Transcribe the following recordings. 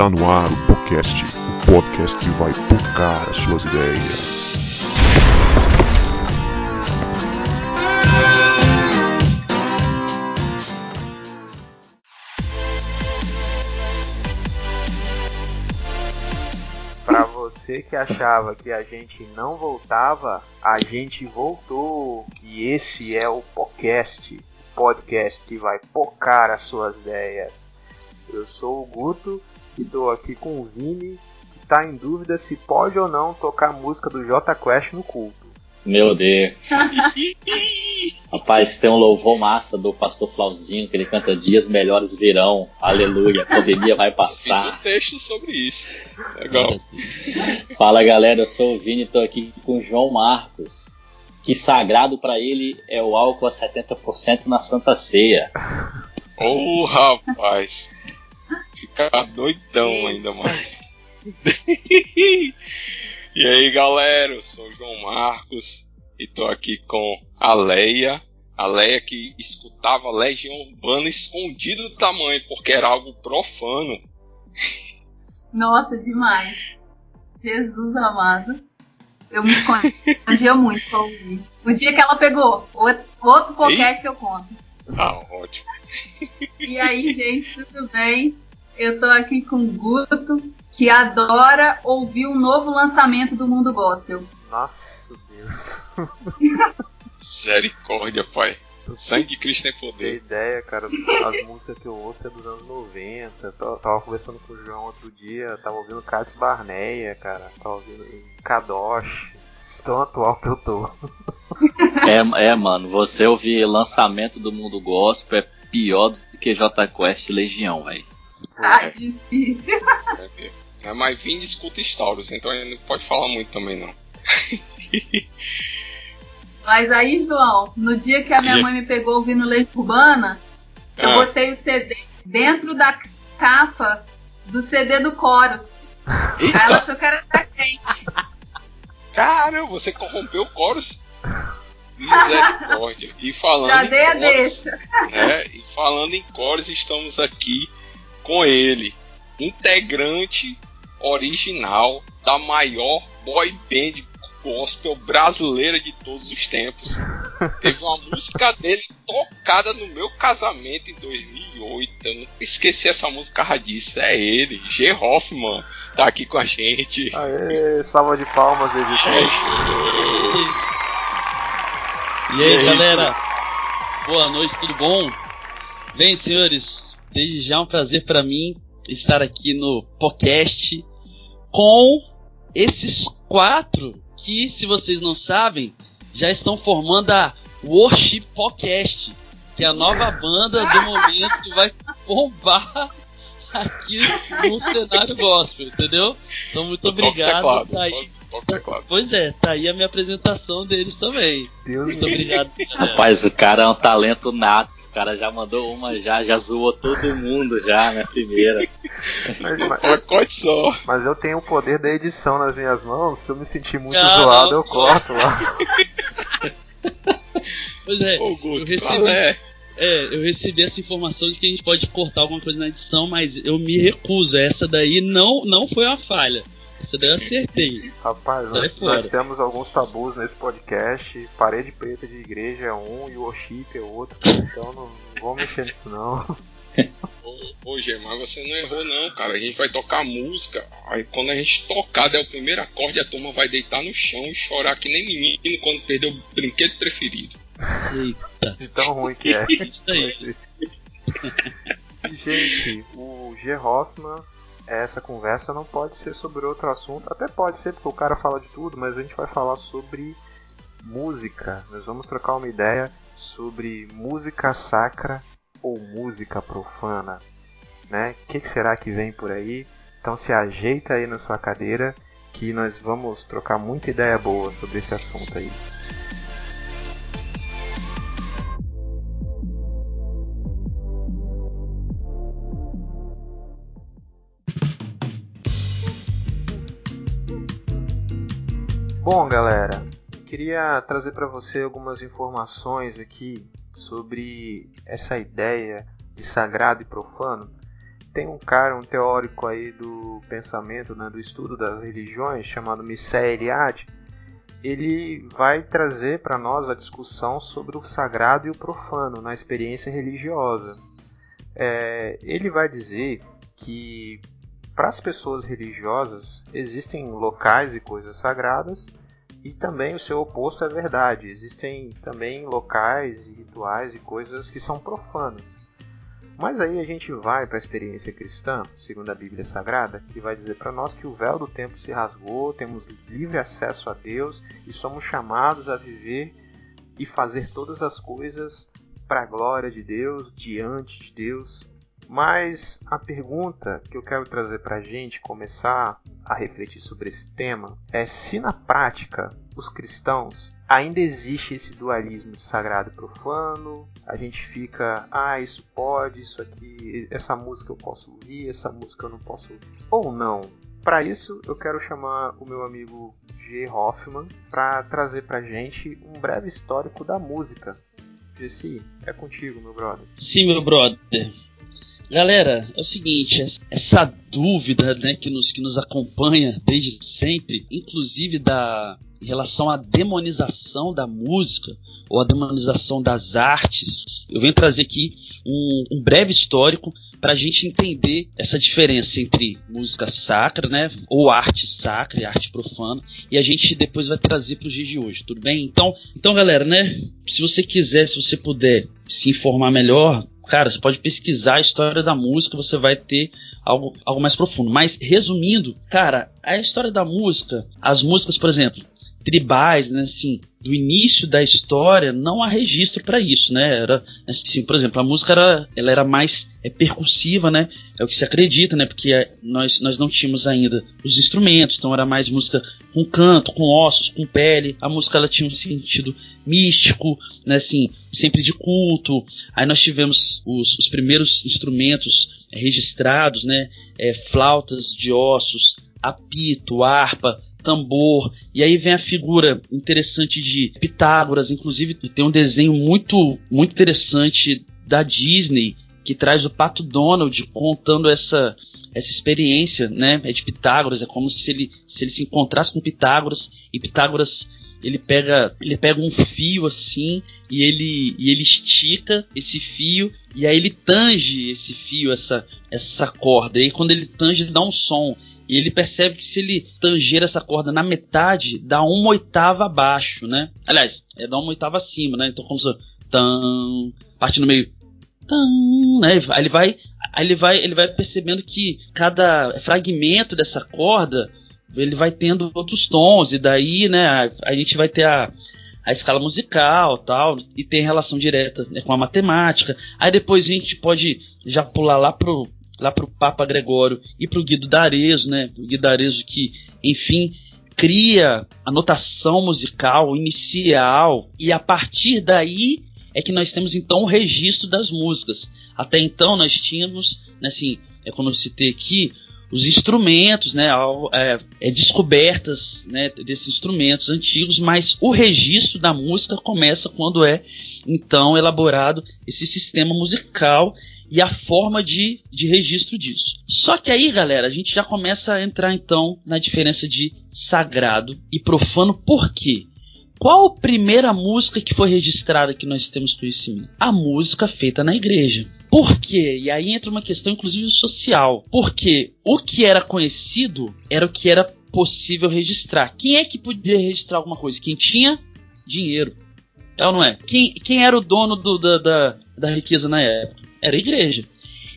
Está no ar o podcast, o podcast que vai tocar as suas ideias. Pra você que achava que a gente não voltava, a gente voltou. E esse é o podcast, o podcast que vai focar as suas ideias. Eu sou o Guto e estou aqui com o Vini, que está em dúvida se pode ou não tocar a música do J Quest no culto. Meu Deus. Rapaz, tem um louvor massa do pastor Flauzinho, que ele canta Dias Melhores Virão, aleluia, a pandemia vai Fiz um passar. texto sobre isso. Legal. Fala galera, eu sou o Vini e tô aqui com o João Marcos. Que sagrado pra ele é o álcool a 70% na Santa Ceia. Ô rapaz. Ficar doidão ainda mais. e aí galera, eu sou o João Marcos e tô aqui com a Leia. A Leia que escutava Legião Urbana escondido do tamanho, porque era algo profano. Nossa, demais. Jesus amado. Eu me escondia muito pra ouvir. O dia que ela pegou, outro, outro podcast eu conto. Ah, ótimo. E aí, gente, tudo bem? Eu tô aqui com o Guto, que adora ouvir um novo lançamento do mundo gospel. Nossa Deus. Misericórdia, pai. Sangue de Cristo tem Tem poder. ideia, cara, as músicas que eu ouço é dos anos 90. Tava, tava conversando com o João outro dia, tava ouvindo Cátia Barneia, cara. Tava ouvindo Kadosh. Tão atual que eu tô. É, é, mano, você ouvir lançamento do mundo gospel é pior do que J Quest Legião, velho. Ah, difícil. É, mas Vini escuta Stauros, então ele não pode falar muito também não. Mas aí, João, no dia que a minha mãe me pegou ouvindo Leite Urbana, eu Ah. botei o CD dentro da capa do CD do Chorus. Aí ela achou que era da gente. Cara, você corrompeu o Chorus? Misericórdia. E falando Já em Chorus, né? E falando em Chorus, estamos aqui com ele, integrante original da maior boy band gospel brasileira de todos os tempos. Teve uma música dele tocada no meu casamento em 2008. Eu nunca esqueci essa música radiça. É ele, G. Hoffman, tá aqui com a gente. Aê, salva de palmas, editor. E aí, E aí, galera? Boa noite, tudo bom? Bem, senhores, desde já é um prazer pra mim estar aqui no podcast com esses quatro que, se vocês não sabem, já estão formando a Worship Podcast, que é a nova banda do momento que vai bombar aqui no cenário gospel, entendeu? Então, muito obrigado. teclado, Tá aí. teclado. Pois é, tá aí a minha apresentação deles também. Deus Muito obrigado. galera. Rapaz, o cara é um talento nato. O cara já mandou uma já, já zoou todo mundo já na primeira. mas, mas- pacote só. mas eu tenho o poder da edição nas minhas mãos. Se eu me sentir muito Não, zoado, eu corto lá. Pois é, Ô, eu Guto, recebi, qual é? é, eu recebi essa informação de que a gente pode cortar alguma coisa na edição, mas eu me recuso. Essa daí não, não foi uma falha. Essa daí eu acertei. Rapaz, nós, nós temos alguns tabus nesse podcast. Parede preta de igreja é um e o worship é outro. Então não, não vou mexer nisso não. Ô, ô Gê, mas você não errou não, cara. A gente vai tocar música. Aí quando a gente tocar, der o primeiro acorde, a turma vai deitar no chão e chorar que nem menino quando perdeu o brinquedo preferido. Eita, De tão ruim que é. Gente, o G. Hoffman, essa conversa não pode ser sobre outro assunto. Até pode ser, porque o cara fala de tudo, mas a gente vai falar sobre música. Nós vamos trocar uma ideia sobre música sacra ou música profana. Né? O que, que será que vem por aí? Então se ajeita aí na sua cadeira que nós vamos trocar muita ideia boa sobre esse assunto aí. Bom, galera, queria trazer para você algumas informações aqui sobre essa ideia de sagrado e profano. tem um cara, um teórico aí do pensamento, né, do estudo das religiões, chamado Mircea Eliade, ele vai trazer para nós a discussão sobre o sagrado e o profano na experiência religiosa. É, ele vai dizer que para as pessoas religiosas existem locais e coisas sagradas e também o seu oposto é verdade. Existem também locais e rituais e coisas que são profanas. Mas aí a gente vai para a experiência cristã, segundo a Bíblia Sagrada, que vai dizer para nós que o véu do tempo se rasgou, temos livre acesso a Deus e somos chamados a viver e fazer todas as coisas para a glória de Deus, diante de Deus. Mas a pergunta que eu quero trazer para a gente começar a refletir sobre esse tema é se na prática os cristãos ainda existe esse dualismo de sagrado e profano. A gente fica, ah, isso pode, isso aqui, essa música eu posso ouvir, essa música eu não posso ouvir. Ou não. Para isso, eu quero chamar o meu amigo G. Hoffman para trazer pra gente um breve histórico da música. Jesse, é contigo, meu brother. Sim, meu brother. Galera, é o seguinte, essa dúvida né, que, nos, que nos acompanha desde sempre, inclusive da, em relação à demonização da música ou à demonização das artes, eu venho trazer aqui um, um breve histórico para a gente entender essa diferença entre música sacra, né, ou arte sacra e arte profana, e a gente depois vai trazer para os dias de hoje, tudo bem? Então, então, galera, né, se você quiser, se você puder se informar melhor, cara, você pode pesquisar a história da música, você vai ter algo, algo mais profundo. Mas, resumindo, cara, a história da música, as músicas, por exemplo, tribais, né, assim, do início da história, não há registro para isso, né? Era, assim, por exemplo, a música era, ela era mais é, percussiva, né? É o que se acredita, né? Porque é, nós, nós não tínhamos ainda os instrumentos, então era mais música com canto, com ossos, com pele. A música ela tinha um sentido místico, né? Assim, sempre de culto. Aí nós tivemos os, os primeiros instrumentos é, registrados, né? É, flautas de ossos, apito, harpa, tambor. E aí vem a figura interessante de Pitágoras, inclusive tem um desenho muito muito interessante da Disney que traz o Pato Donald contando essa essa experiência, né, é de Pitágoras, é como se ele se ele se encontrasse com Pitágoras e Pitágoras ele pega ele pega um fio assim e ele e ele estica esse fio e aí ele tange esse fio essa essa corda e aí quando ele tange ele dá um som e ele percebe que se ele tanger essa corda na metade, dá uma oitava abaixo, né? Aliás, é dá uma oitava acima, né? Então como se tão, parte no meio, tão, né? Aí ele vai, aí ele vai, ele vai percebendo que cada fragmento dessa corda ele vai tendo outros tons e daí, né? A, a gente vai ter a a escala musical tal, e tem relação direta né, com a matemática. Aí depois a gente pode já pular lá pro, lá para o Papa Gregório e para o Guido D'Arezzo, né? O Guido D'Arezzo que, enfim, cria a notação musical inicial e a partir daí é que nós temos então o registro das músicas. Até então nós tínhamos, né, assim, é como eu citei aqui, os instrumentos, né, é, é, descobertas né, desses instrumentos antigos, mas o registro da música começa quando é então elaborado esse sistema musical e a forma de, de registro disso. Só que aí, galera, a gente já começa a entrar então na diferença de sagrado e profano. Por quê? Qual a primeira música que foi registrada que nós temos conhecimento? A música feita na igreja. Por quê? E aí entra uma questão, inclusive, social. Porque o que era conhecido era o que era possível registrar. Quem é que podia registrar alguma coisa? Quem tinha dinheiro. É ou não é? Quem, quem era o dono do, da, da, da riqueza na época? era a igreja.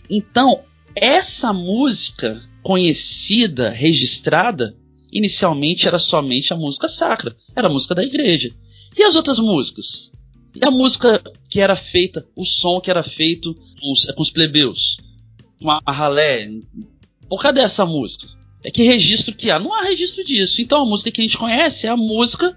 Então, essa música conhecida, registrada, inicialmente era somente a música sacra, era a música da igreja. E as outras músicas? E a música que era feita, o som que era feito com os, com os plebeus? Uma ralé? Por cadê essa música? É que registro que há? Não há registro disso. Então a música que a gente conhece é a música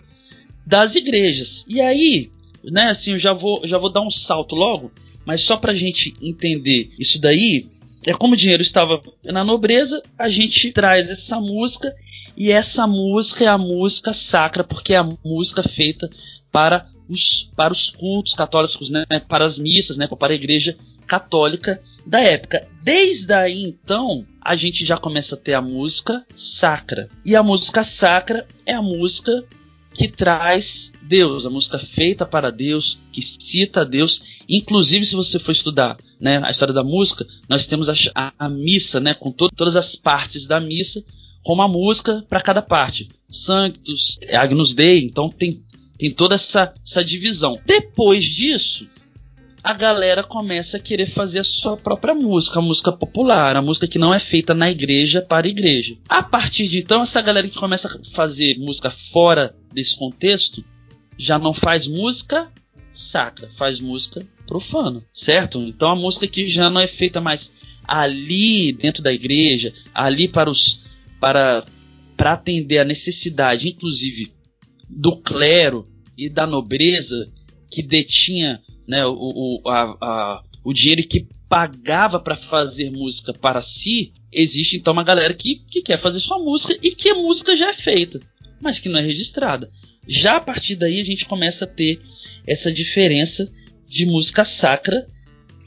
das igrejas. E aí, né, assim, eu já vou, já vou dar um salto logo mas só para a gente entender isso daí, é como o dinheiro estava na nobreza, a gente traz essa música e essa música é a música sacra, porque é a música feita para os, para os cultos católicos, né, para as missas, né, para a igreja católica. da época. Desde aí então, a gente já começa a ter a música sacra. E a música sacra é a música que traz Deus, a música feita para Deus, que cita Deus. Inclusive, se você for estudar né, a história da música, nós temos a, a, missa, né, com to todas as partes da missa, com uma música para cada parte. Sanctus, Agnus Dei, então tem, tem toda essa, essa divisão. Depois disso, a galera começa a querer fazer a sua própria música, a música popular, a música que não é feita na igreja para a igreja. A partir de então, essa galera que começa a fazer música fora desse contexto já não faz música sacra, faz música profana, certo? Então a música que já não é feita mais ali dentro da igreja, ali para os para para atender a necessidade, inclusive do clero e da nobreza que detinha né, o, o, a, a, o dinheiro que pagava para fazer música para si, existe então uma galera que, que quer fazer sua música e que a música já é feita, mas que não é registrada. Já a partir daí a gente começa a ter essa diferença de música sacra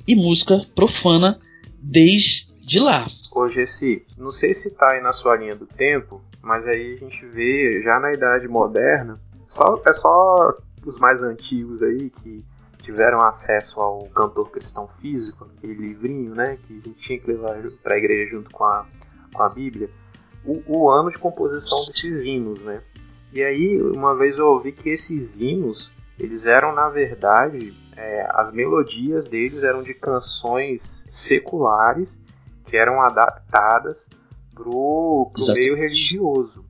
e música profana desde lá. Hoje esse, não sei se tá aí na sua linha do tempo, mas aí a gente vê já na idade moderna, só, é só os mais antigos aí que tiveram acesso ao cantor cristão físico, aquele livrinho, né, que a gente tinha que levar para a igreja junto com a, com a Bíblia, o, o, ano de composição desses hinos, né? E aí, uma vez eu ouvi que esses hinos, eles eram, na verdade, é, as melodias deles eram de canções seculares que eram adaptadas pro, pro meio religioso.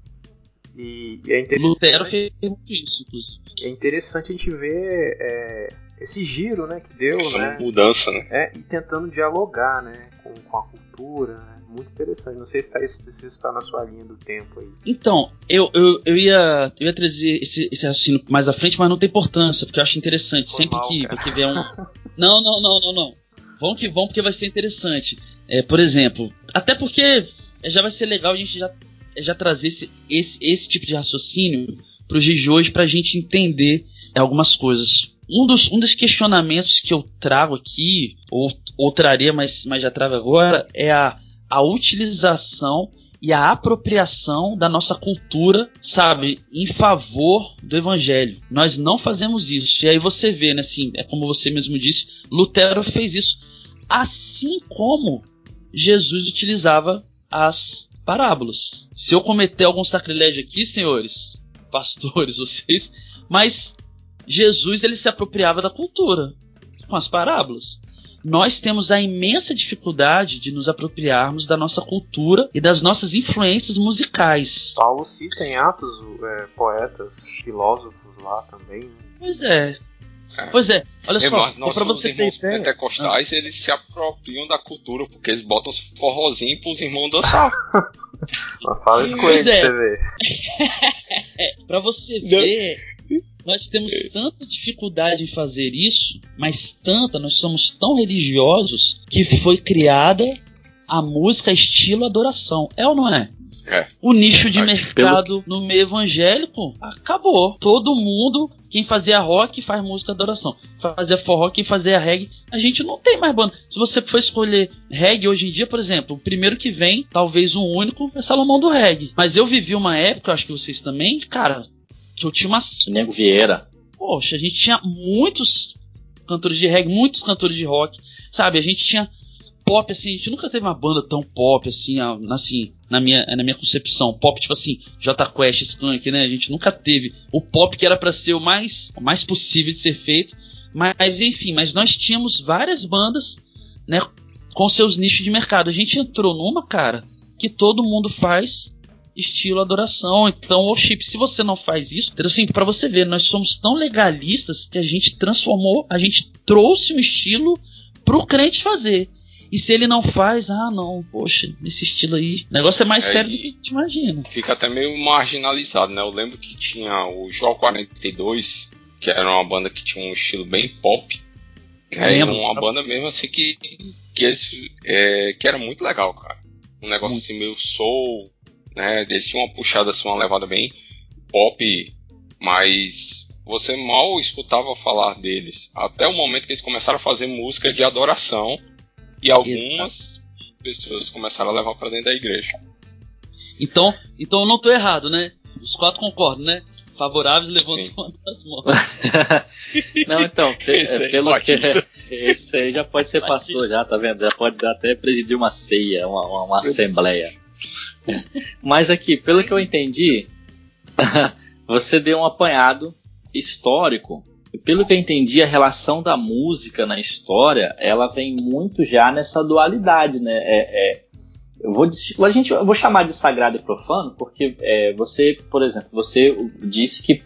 E, e é interessante. Lutero fez isso, inclusive. É interessante a gente ver é, esse giro, né, que deu, Essa né? mudança, né? É, e tentando dialogar, né, com, com a cultura, né? Muito interessante. Não sei se, tá, se isso está na sua linha do tempo aí. Então, eu, eu, eu, ia, eu ia trazer esse, esse raciocínio mais à frente, mas não tem importância, porque eu acho interessante. Foi Sempre mal, que, que vier um. Não, não, não, não, não. Vão que vão, porque vai ser interessante. É, por exemplo, até porque já vai ser legal a gente já, já trazer esse, esse, esse tipo de raciocínio para os dias de hoje para a gente entender algumas coisas. Um dos, um dos questionamentos que eu trago aqui, ou, ou traria, mas, mas já trago agora, é a, a utilização e a apropriação da nossa cultura, sabe, em favor do evangelho. Nós não fazemos isso. E aí você vê, né, assim, é como você mesmo disse, Lutero fez isso. Assim como Jesus utilizava as parábolas. Se eu cometer algum sacrilégio aqui, senhores, pastores, vocês, mas Jesus ele se apropriava da cultura com as parábolas. Nós temos a imensa dificuldade de nos apropriarmos da nossa cultura e das nossas influências musicais. Paulo cita em Atos é, poetas, filósofos lá também. né? Pois é. Pois é, olha É, só, e nós pra somos você irmãos Ah. pentecostais, eles se apropriam da cultura, porque eles botam os forrozinhos pros irmãos dançar. Mas fala isso com Pois ele é. pra você ver. Pra você ver, nós temos tanta dificuldade em fazer isso, mas tanta, nós somos tão religiosos que foi criada a música estilo adoração. É ou não é? É. O nicho de Acho mercado no meio evangélico acabou. Todo mundo, quem fazia rock, faz música adoração. Fazia forró, quem fazia reggae. A gente não tem mais banda. Se você for escolher reggae hoje em dia, por exemplo, o primeiro que vem, talvez o único, é Salomão do Reggae. Mas eu vivi uma época, acho que vocês também, cara, que eu tinha uma Nego Vieira. Poxa, a gente tinha muitos cantores de reggae, muitos cantores de rock, sabe? A gente tinha pop, assim, a gente nunca teve uma banda tão pop, assim, assim, na minha, na minha concepção. Pop, tipo assim, J Quest, Skunk, né? A gente nunca teve o pop que era pra ser o mais, o mais possível de ser feito. Mas, enfim, mas nós tínhamos várias bandas, né? Com seus nichos de mercado. A gente entrou numa, cara, que todo mundo faz estilo adoração. Então, ô Chip, se você não faz isso, assim, para você ver, nós somos tão legalistas que a gente transformou, a gente trouxe um estilo pro crente fazer. E se ele não faz, ah, não, poxa, nesse estilo aí, o negócio é mais É, sério do que a gente imagina. Fica até meio marginalizado, né? Eu lembro que tinha o Jó 42, que era uma banda que tinha um estilo bem pop. Né? E Lembro. uma banda mesmo assim que, que, eles, é, que era muito legal, cara. Um negócio Muito. assim meio soul, né? Eles tinham uma puxada assim, uma levada bem pop, mas você mal escutava falar deles. Até o momento que eles começaram a fazer música de adoração. E algumas pessoas começaram a levar para dentro da igreja. Então, então eu não tô errado, né? Os quatro concordam, né? Favoráveis levando as mãos. não, então, Esse é, aí, pelo que. Esse aí já pode ser pastor, já, tá vendo? Já pode até presidir uma ceia, uma, uma, uma assembleia. Mas aqui, pelo que eu entendi, você deu um apanhado histórico. Pelo que eu entendi, a relação da música na história, ela vem muito já nessa dualidade, né? É, é, eu vou, a gente, eu vou chamar de sagrado e profano, porque é, você, por exemplo, você disse que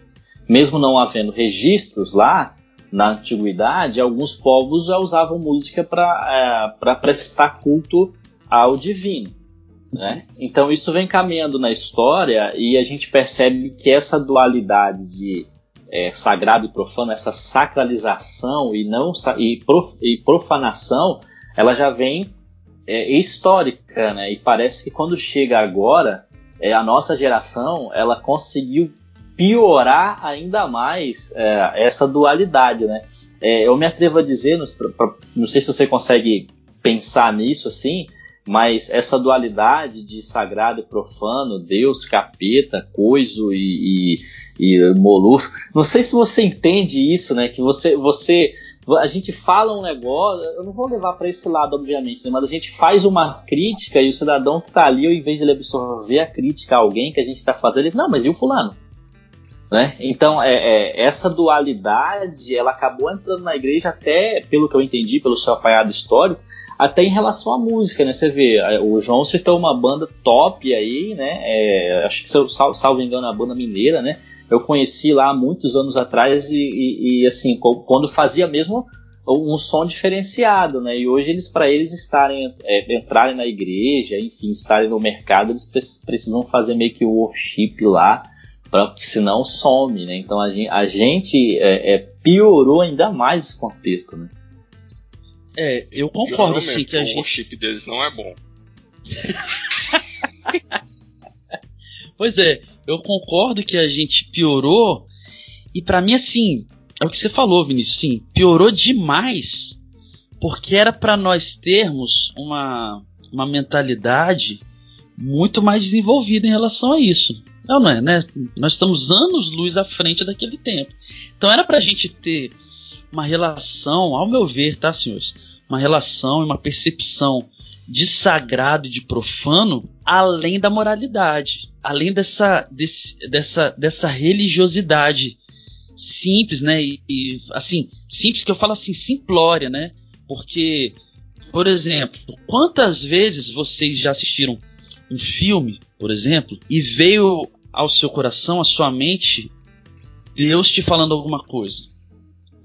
mesmo não havendo registros lá na antiguidade, alguns povos já usavam música para é, prestar culto ao divino. Né? Então isso vem caminhando na história e a gente percebe que essa dualidade de é, sagrado e profano, essa sacralização e não e, prof, e profanação, ela já vem é, histórica, né? E parece que quando chega agora, é, a nossa geração, ela conseguiu piorar ainda mais é, essa dualidade, né? É, eu me atrevo a dizer, não sei se você consegue pensar nisso assim, mas essa dualidade de sagrado e profano, Deus, capeta, coiso e, e, e molusco, não sei se você entende isso, né? Que você, você a gente fala um negócio, eu não vou levar para esse lado, obviamente, né, mas a gente faz uma crítica e o cidadão que está ali, ao invés de ele absorver a crítica a alguém que a gente está fazendo, ele, não, mas e o fulano? Né? Então, é, é, essa dualidade, ela acabou entrando na igreja até, pelo que eu entendi, pelo seu apanhado histórico, até em relação à música, né? Você vê, o João citou uma banda top aí, né? É, acho que, salvo, salvo engano, a banda mineira, né? Eu conheci lá muitos anos atrás e, e, e assim, quando fazia mesmo um som diferenciado, né? E hoje eles, para eles estarem, é, entrarem na igreja, enfim, estarem no mercado, eles precisam fazer meio que o worship lá, pra, senão some, né? Então a gente, a gente é, é, piorou ainda mais esse contexto, né? É, eu concordo sim que a gente... O worship deles não é bom. pois é, eu concordo que a gente piorou e para mim assim, é o que você falou, Vinícius, sim, piorou demais porque era para nós termos uma, uma mentalidade muito mais desenvolvida em relação a isso. Não, não é, né? Nós estamos anos luz à frente daquele tempo. Então era pra gente ter uma relação, ao meu ver, tá, senhores? Uma relação e uma percepção de sagrado e de profano além da moralidade, além dessa, desse, dessa, dessa religiosidade simples, né? E, e, assim, simples que eu falo assim, simplória, né? Porque, por exemplo, quantas vezes vocês já assistiram um filme, por exemplo, e veio ao seu coração, à sua mente, Deus te falando alguma coisa?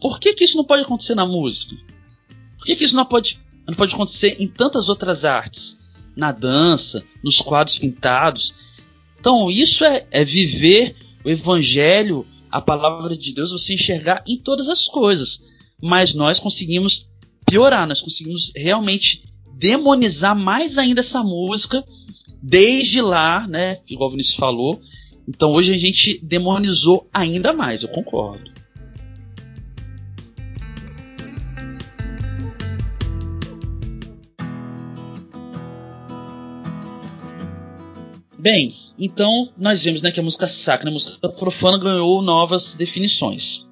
Por que, que isso não pode acontecer na música? Por que, que isso não pode, não pode acontecer em tantas outras artes? Na dança, nos quadros pintados. Então, isso é, é viver o evangelho, a palavra de Deus, você enxergar em todas as coisas. Mas nós conseguimos piorar, nós conseguimos realmente demonizar mais ainda essa música desde lá, né? Igual o Vinícius falou. Então hoje a gente demonizou ainda mais, eu concordo. Bem, então nós vemos né, que a música sacra, a música profana ganhou novas definições.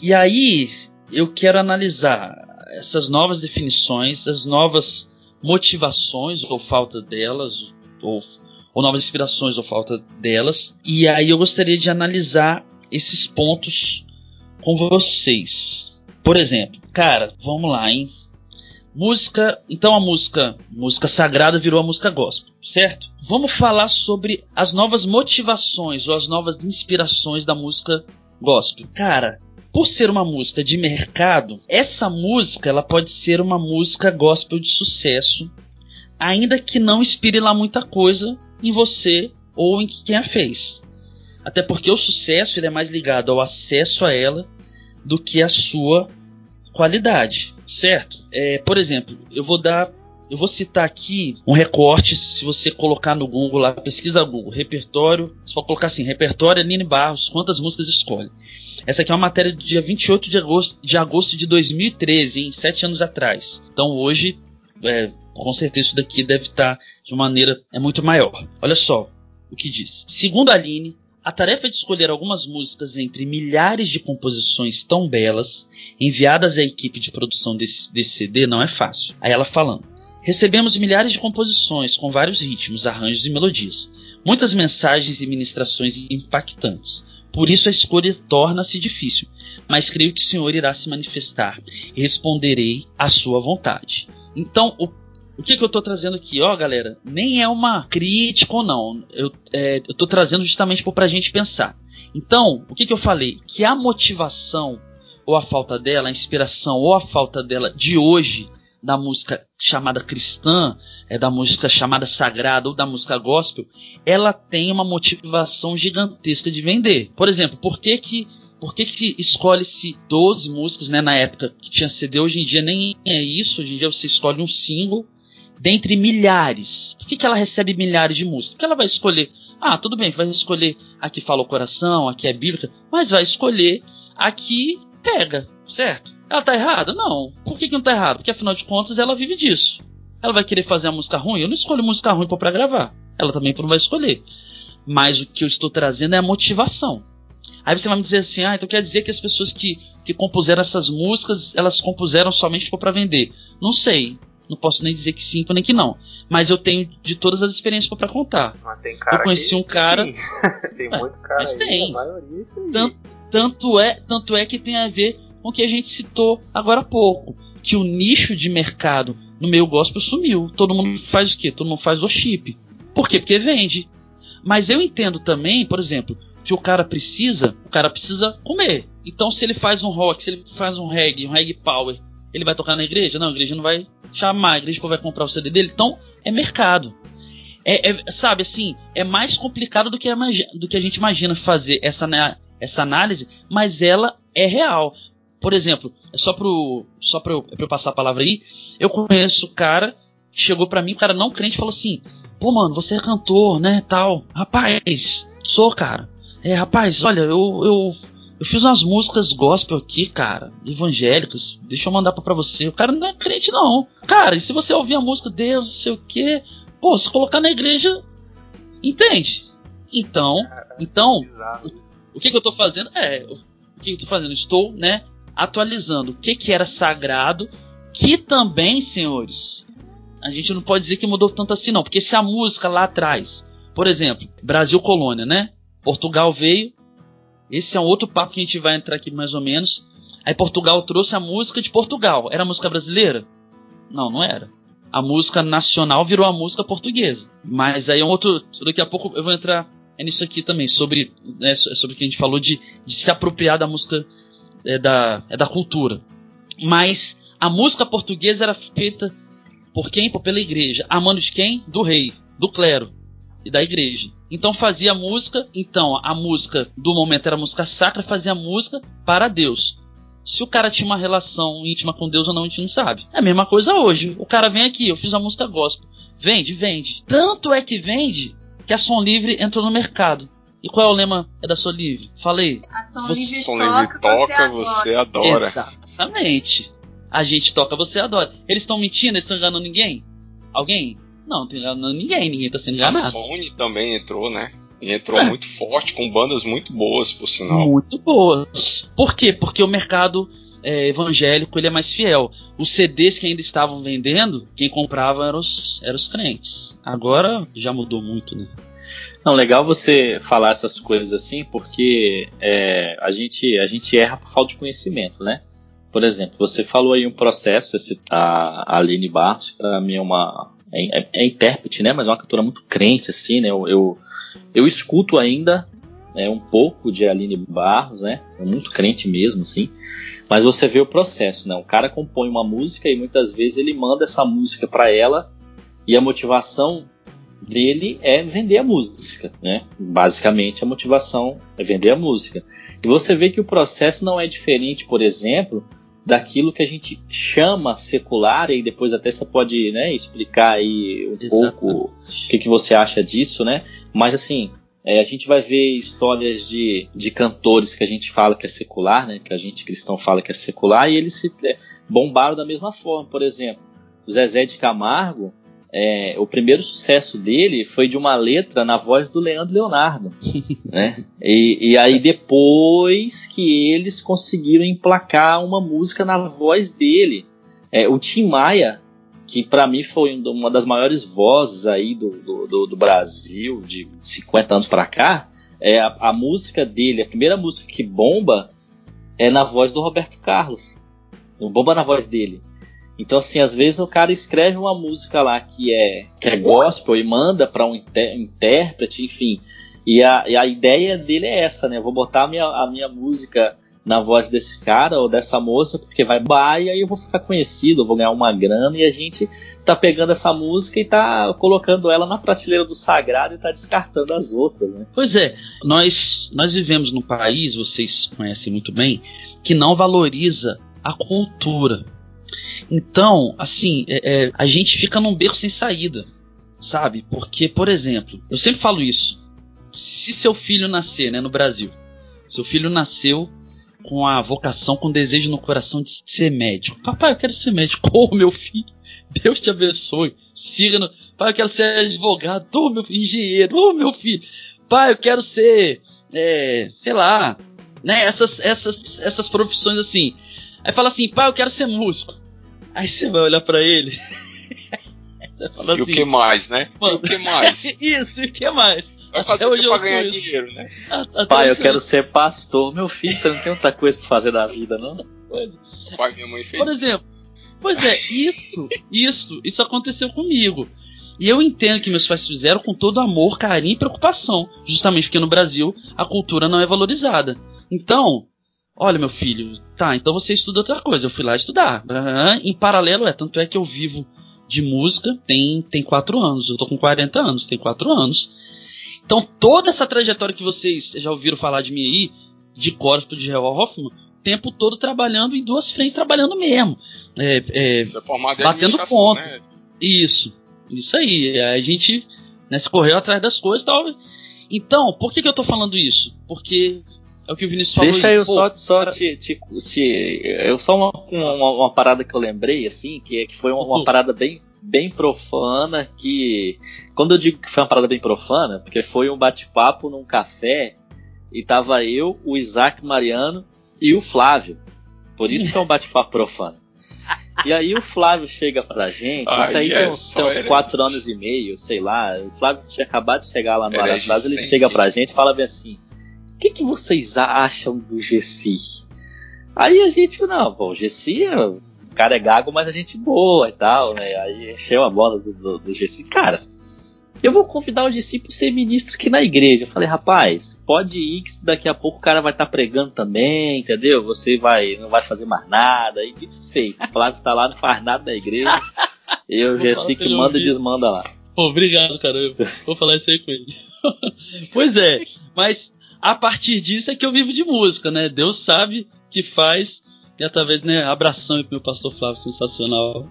E aí eu quero analisar essas novas definições, as novas motivações ou falta delas, ou, ou novas inspirações ou falta delas. E aí eu gostaria de analisar esses pontos com vocês. Por exemplo, cara, vamos lá, hein? Música, então a música, música sagrada virou a música gospel, certo? Vamos falar sobre as novas motivações ou as novas inspirações da música gospel. Cara, por ser uma música de mercado, essa música ela pode ser uma música gospel de sucesso, ainda que não inspire lá muita coisa em você ou em quem a fez. Até porque o sucesso ele é mais ligado ao acesso a ela do que a sua qualidade certo? É, por exemplo, eu vou dar. Eu vou citar aqui um recorte. Se você colocar no Google lá, pesquisa Google, repertório. Pode colocar assim: repertório Aline Barros, quantas músicas escolhe? Essa aqui é uma matéria do dia 28 de agosto de, agosto de 2013, em sete anos atrás. Então hoje é, com certeza isso daqui deve estar de maneira é muito maior. Olha só o que diz. Segundo a Aline, a tarefa de escolher algumas músicas entre milhares de composições tão belas enviadas à equipe de produção desse, desse CD não é fácil. Aí ela falando. Recebemos milhares de composições com vários ritmos, arranjos e melodias. Muitas mensagens e ministrações impactantes. Por isso a escolha torna-se difícil, mas creio que o Senhor irá se manifestar e responderei à sua vontade. Então, o, o que, que eu estou trazendo aqui? Ó, galera, nem é uma crítica ou não. Eu é, estou trazendo justamente para a gente pensar. Então, o que, que eu falei? Que a motivação, ou a falta dela, a inspiração, ou a falta dela de hoje, da música chamada cristã, é da música chamada sagrada ou da música gospel, ela tem uma motivação gigantesca de vender. Por exemplo, por que que por que, que escolhe-se 12 músicas, né, na época que tinha CD, hoje em dia nem é isso, hoje em dia você escolhe um single dentre milhares. Por que, que ela recebe milhares de músicas? Porque ela vai escolher, ah, tudo bem, vai escolher a que fala o coração, a que é bíblica, mas vai escolher a que pega, certo? Ela tá errada? Não. Por que, que não tá errada? Porque afinal de contas ela vive disso. Ela vai querer fazer a música ruim? Eu não escolho música ruim para gravar. Ela também não vai escolher. Mas o que eu estou trazendo é a motivação. Aí você vai me dizer assim, ah, então quer dizer que as pessoas que, que compuseram essas músicas, elas compuseram somente para vender. Não sei. Não posso nem dizer que sim nem que não. Mas eu tenho de todas as experiências para contar. Mas tem cara eu conheci que, um cara. tem é, muito cara mas aí, tem. a maioria é isso aí. Tanto, tanto, é, tanto é que tem a ver com o que a gente citou agora há pouco. Que o nicho de mercado no meio gospel sumiu. Todo mundo faz o quê? Todo mundo faz worship. Por quê? Porque vende. Mas eu entendo também, por exemplo, que o cara precisa, o cara precisa comer. Então, se ele faz um rock, se ele faz um reggae, um reggae power, ele vai tocar na igreja? Não, a igreja não vai chamar, a igreja vai comprar o CD dele. Então, é mercado. É, é, sabe assim, é mais complicado do que, a, do que a gente imagina fazer essa, essa análise, mas ela é real. Por exemplo, é só, pro, só pra, eu, pra eu passar a palavra aí, eu conheço o cara, chegou para mim, o cara não crente, falou assim: Pô, mano, você é cantor, né? Tal. Rapaz, sou, cara. É, rapaz, olha, eu, eu, eu fiz umas músicas gospel aqui, cara, evangélicas. Deixa eu mandar pra você. O cara não é crente, não. Cara, e se você ouvir a música Deus, não sei o quê, pô, se colocar na igreja, entende? Então, então, o, o, que, que eu tô fazendo? É, o que, que eu tô fazendo? Estou, né, atualizando o que, que era sagrado, que também, senhores, a gente não pode dizer que mudou tanto assim, não. Porque se a música lá atrás, por exemplo, Brasil Colônia, né? Portugal veio. Esse é um outro papo que a gente vai entrar aqui mais ou menos. Aí Portugal trouxe a música de Portugal. Era música brasileira? Não, não era. A música nacional virou a música portuguesa. Mas aí é um outro. Daqui a pouco eu vou entrar nisso aqui também, sobre, né, sobre o que a gente falou de, de se apropriar da música é, da, é da cultura. Mas a música portuguesa era feita por quem? Pela igreja. A mano de quem? Do rei, do clero e da igreja. Então fazia música, então a música do momento era música sacra, fazia música para Deus. Se o cara tinha uma relação íntima com Deus ou não, a gente não sabe. É a mesma coisa hoje. O cara vem aqui, eu fiz uma música gospel. Vende, vende. Tanto é que vende que a Som Livre entrou no mercado. E qual é o lema da Som Livre? Falei. A Som Livre, Som toca, Livre toca, você adora. Exatamente. A gente toca, você adora. Eles estão mentindo? Eles estão enganando ninguém? Alguém? Não, não enganando ninguém, ninguém tá sendo enganado. A Sony também entrou, né? E entrou é. muito forte, com bandas muito boas, por sinal. Muito boas. Por quê? Porque o mercado é, evangélico ele é mais fiel. Os CDs que ainda estavam vendendo, quem comprava eram os, eram os crentes. Agora já mudou muito, né? Não, legal você falar essas coisas assim, porque é, a, gente, a gente erra por falta de conhecimento, né? Por exemplo, você falou aí um processo, esse, a, Aline Barros, para mim é uma. É, é, é, intérprete, né? Mas é uma cantora muito crente, assim, né? Eu, eu, eu escuto ainda né, um pouco de Aline Barros, né? É muito crente mesmo, assim. Mas você vê o processo, né? O cara compõe uma música e muitas vezes ele manda essa música para ela e a motivação dele é vender a música, né? Basicamente a motivação é vender a música. E você vê que o processo não é diferente, por exemplo, daquilo que a gente chama secular, e depois até você pode né, explicar aí um Exato. pouco o que, que você acha disso, né? Mas assim, é, a gente vai ver histórias de, de cantores que a gente fala que é secular, né? Que a gente cristão fala que é secular, e eles é, bombaram da mesma forma. Por exemplo, Zezé de Camargo, é, o primeiro sucesso dele foi de uma letra na voz do Leandro Leonardo. né? E, e, aí depois que eles conseguiram emplacar uma música na voz dele. É, o Tim Maia, que para mim foi uma das maiores vozes aí do, do, do, do Brasil, de 50 anos para cá, é a, a, música dele, a primeira música que bomba é na voz do Roberto Carlos. Bomba na voz dele. Então, assim, às vezes o cara escreve uma música lá que é, que é gospel e manda para um intérprete, enfim. E a, e a ideia dele é essa, né? Eu vou botar a minha, a minha música na voz desse cara ou dessa moça, porque vai bar e aí eu vou ficar conhecido, eu vou ganhar uma grana e a gente tá pegando essa música e tá colocando ela na prateleira do sagrado e tá descartando as outras, né? Pois é, nós, nós vivemos num país, vocês conhecem muito bem, que não valoriza a cultura. Então, assim, é, é, a gente fica num beco sem saída, sabe? Porque, por exemplo, eu sempre falo isso. Se seu filho nascer, né, no Brasil, seu filho nasceu com a vocação, com o desejo no coração de ser médico. Papai, eu quero ser médico. Ô, oh, meu filho, Deus te abençoe. Siga no. Pai, eu quero ser advogado. Ô, oh, meu filho, engenheiro. Ô, oh, meu filho. Pai, eu quero ser. É, sei lá. Né, essas, essas, essas profissões assim. Aí fala assim, pai, eu quero ser músico. Aí você vai olhar para ele. e assim, o que mais, né? Mano, e o que mais? isso, e o que mais? Vai fazer o que pra ganhar isso. dinheiro, né? Até Pai, eu quero ser pastor. Meu filho, você não tem outra coisa pra fazer da vida, não? Pai, minha mãe fez Por exemplo, pois é, isso, isso, isso aconteceu comigo. E eu entendo que meus pais fizeram com todo amor, carinho e preocupação. Justamente porque no Brasil a cultura não é valorizada. Então, olha, meu filho, tá, então você estuda outra coisa. Eu fui lá estudar. Em paralelo, é, tanto é que eu vivo de música tem, tem quatro anos. Eu tô com 40 anos, tem quatro anos. Então, toda essa trajetória que vocês já ouviram falar de mim aí, de Corpo de Gerald Hoffman, o tempo todo trabalhando em duas frentes, trabalhando mesmo. É, é, Você é formado em batendo ponto. Né? Isso, isso aí. A gente né, se correu atrás das coisas e tal. Então, por que, que eu tô falando isso? Porque é o que o Vinícius falou. Deixa aí, eu só, só te, te, te, Eu só uma, uma, uma, parada que eu lembrei, assim, que, que foi uma, uma parada bem bem profana que. Quando eu digo que foi uma parada bem profana, porque foi um bate-papo num café e tava eu, o Isaac Mariano e o Flávio. Por isso que é um bate-papo profano. E aí o Flávio chega pra gente, ah, isso aí é tem, uns, tem uns quatro anos e meio, sei lá. O Flávio tinha acabado de chegar lá no Arasás, ele chega pra gente e fala bem assim: que, que vocês acham do GC? Aí a gente, não, bom, o GC é o cara é gago, mas a gente boa e tal, né? Aí encheu a bola do, do, do GC. Cara, eu vou convidar o GC para ser ministro aqui na igreja. Eu falei, rapaz, pode ir que daqui a pouco o cara vai estar tá pregando também, entendeu? Você vai não vai fazer mais nada. E dito feito. O Flávio tá lá, não faz nada na igreja. e o GC que manda e desmanda lá. Obrigado, cara. Eu vou falar isso aí com ele. pois é, mas a partir disso é que eu vivo de música, né? Deus sabe que faz e através, né, abração aí pro meu pastor Flávio, sensacional.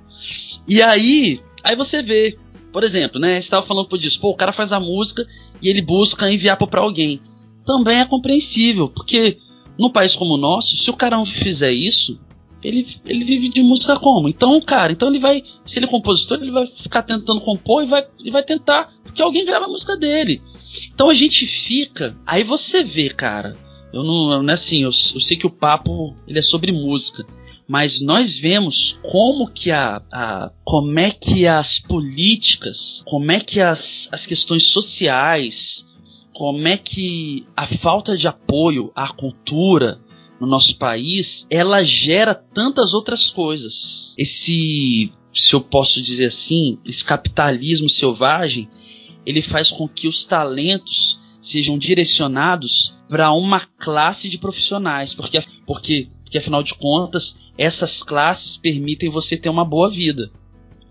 E aí, aí você vê, por exemplo, né, estava falando por disso, pô, o cara faz a música e ele busca enviar para alguém. Também é compreensível, porque num país como o nosso, se o cara não fizer isso, ele, ele vive de música como? Então, cara, então ele vai, se ele é compositor, ele vai ficar tentando compor e vai, e vai tentar, porque alguém grava a música dele. Então a gente fica, aí você vê, cara, eu não, não é assim, eu, eu sei que o papo ele é sobre música, mas nós vemos como que a, a, como é que as políticas, como é que as, as questões sociais, como é que a falta de apoio à cultura no nosso país, ela gera tantas outras coisas. Esse, se eu posso dizer assim, esse capitalismo selvagem, ele faz com que os talentos sejam direcionados para uma classe de profissionais, porque, porque, porque afinal de contas, essas classes permitem você ter uma boa vida,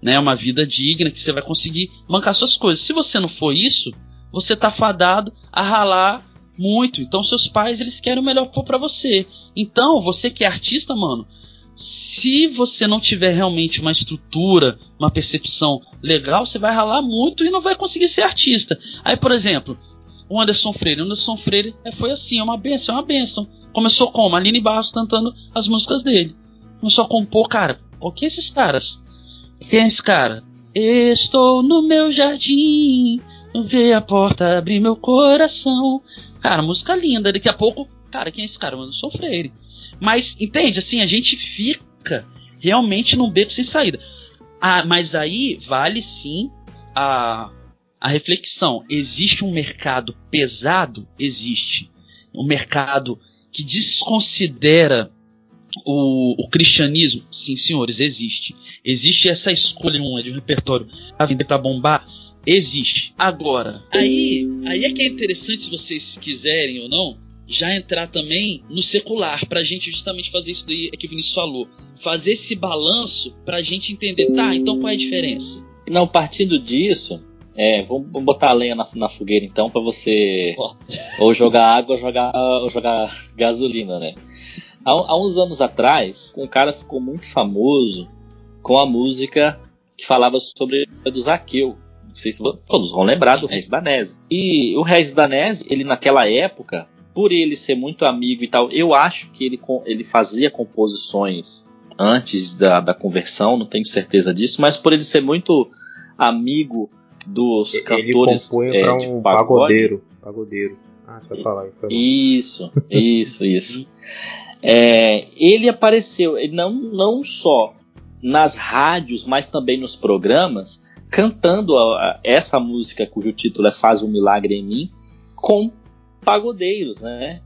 né? Uma vida digna que você vai conseguir bancar suas coisas. Se você não for isso, você tá fadado a ralar muito. Então seus pais eles querem o melhor para você. Então você que é artista, mano, se você não tiver realmente uma estrutura, uma percepção legal, você vai ralar muito e não vai conseguir ser artista. Aí, por exemplo, o Anderson Freire. O Anderson Freire é, foi assim, é uma benção, é uma benção. Começou como? Aline Barros cantando as músicas dele. Começou a compor, cara, o que esses caras? Quem é esse cara? Estou no meu jardim, vê a porta abrir meu coração. Cara, música linda. Daqui a pouco, cara, quem é esse cara? Não sou freire. Mas, entende? Assim, a gente fica realmente num beco sem saída. Ah, mas aí vale sim a, a reflexão. Existe um mercado pesado? Existe. Um mercado que desconsidera o, o, cristianismo, sim, senhores, existe. Existe essa escolha de um repertório para vender para bombar, existe. Agora, aí, aí é que é interessante se vocês quiserem ou não, já entrar também no secular, pra gente justamente fazer isso daí é que o Vinícius falou. Fazer esse balanço pra gente entender, tá, então qual é a diferença? Não, partindo disso, é, vamos, botar a lenha na, na fogueira então para você oh. ou jogar água ou jogar, ou jogar gasolina, né? Há, há, uns anos atrás, um cara ficou muito famoso com a música que falava sobre do Zaqueu. Não sei se todos vão lembrar do Regis Danese. E o Regis Danese, ele naquela época, por ele ser muito amigo e tal, eu acho que ele, ele fazia composições antes da, da conversão, não tenho certeza disso, mas por ele ser muito amigo dos ele cantores ele é, de um pagodeiro, pagodeiro. Ah, você vai falar isso. Isso, isso, isso. É, ele apareceu não, não só nas rádios, mas também nos programas, cantando a, a, essa música cujo título é Faz um Milagre em Mim, com pagodeiros, né?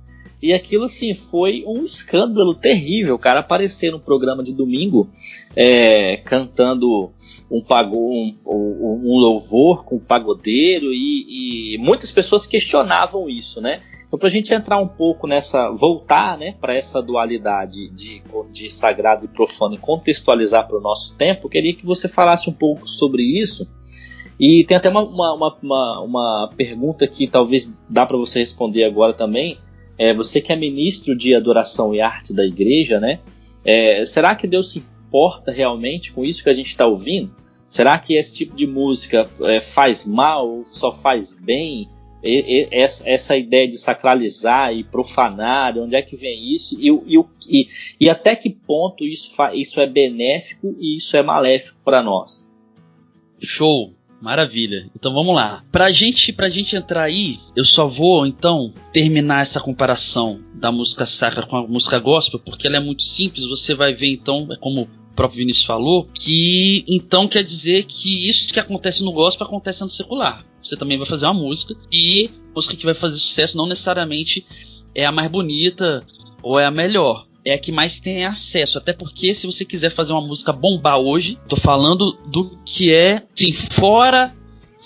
E aquilo, assim, foi um escândalo terrível. O cara aparecer no programa de domingo é, cantando um, pago, um, um, louvor com pagodeiro e, e, muitas pessoas questionavam isso, né? Então, para a gente entrar um pouco nessa, voltar né, para essa dualidade de, de sagrado e profano e contextualizar para o nosso tempo, queria que você falasse um pouco sobre isso e tem até uma, uma, uma, uma pergunta que talvez dá para você responder agora também. É, você que é ministro de adoração e arte da igreja, né? É, será que Deus se importa realmente com isso que a gente está ouvindo? Será que esse tipo de música é, faz mal ou só faz bem? E, e, essa, essa, ideia de sacralizar e profanar, onde é que vem isso? E, e, e até que ponto isso, isso é benéfico e isso é maléfico para nós? Show! Maravilha. Então vamos lá. Pra gente, pra gente entrar aí, eu só vou então terminar essa comparação da música sacra com a música gospel, porque ela é muito simples. Você vai ver então, é como o próprio Vinícius falou, que então quer dizer que isso que acontece no gospel acontece no secular. Você também vai fazer uma música e a música que vai fazer sucesso não necessariamente é a mais bonita ou é a melhor é a que mais tem acesso. Até porque se você quiser fazer uma música bombar hoje, tô falando do que é, sim, fora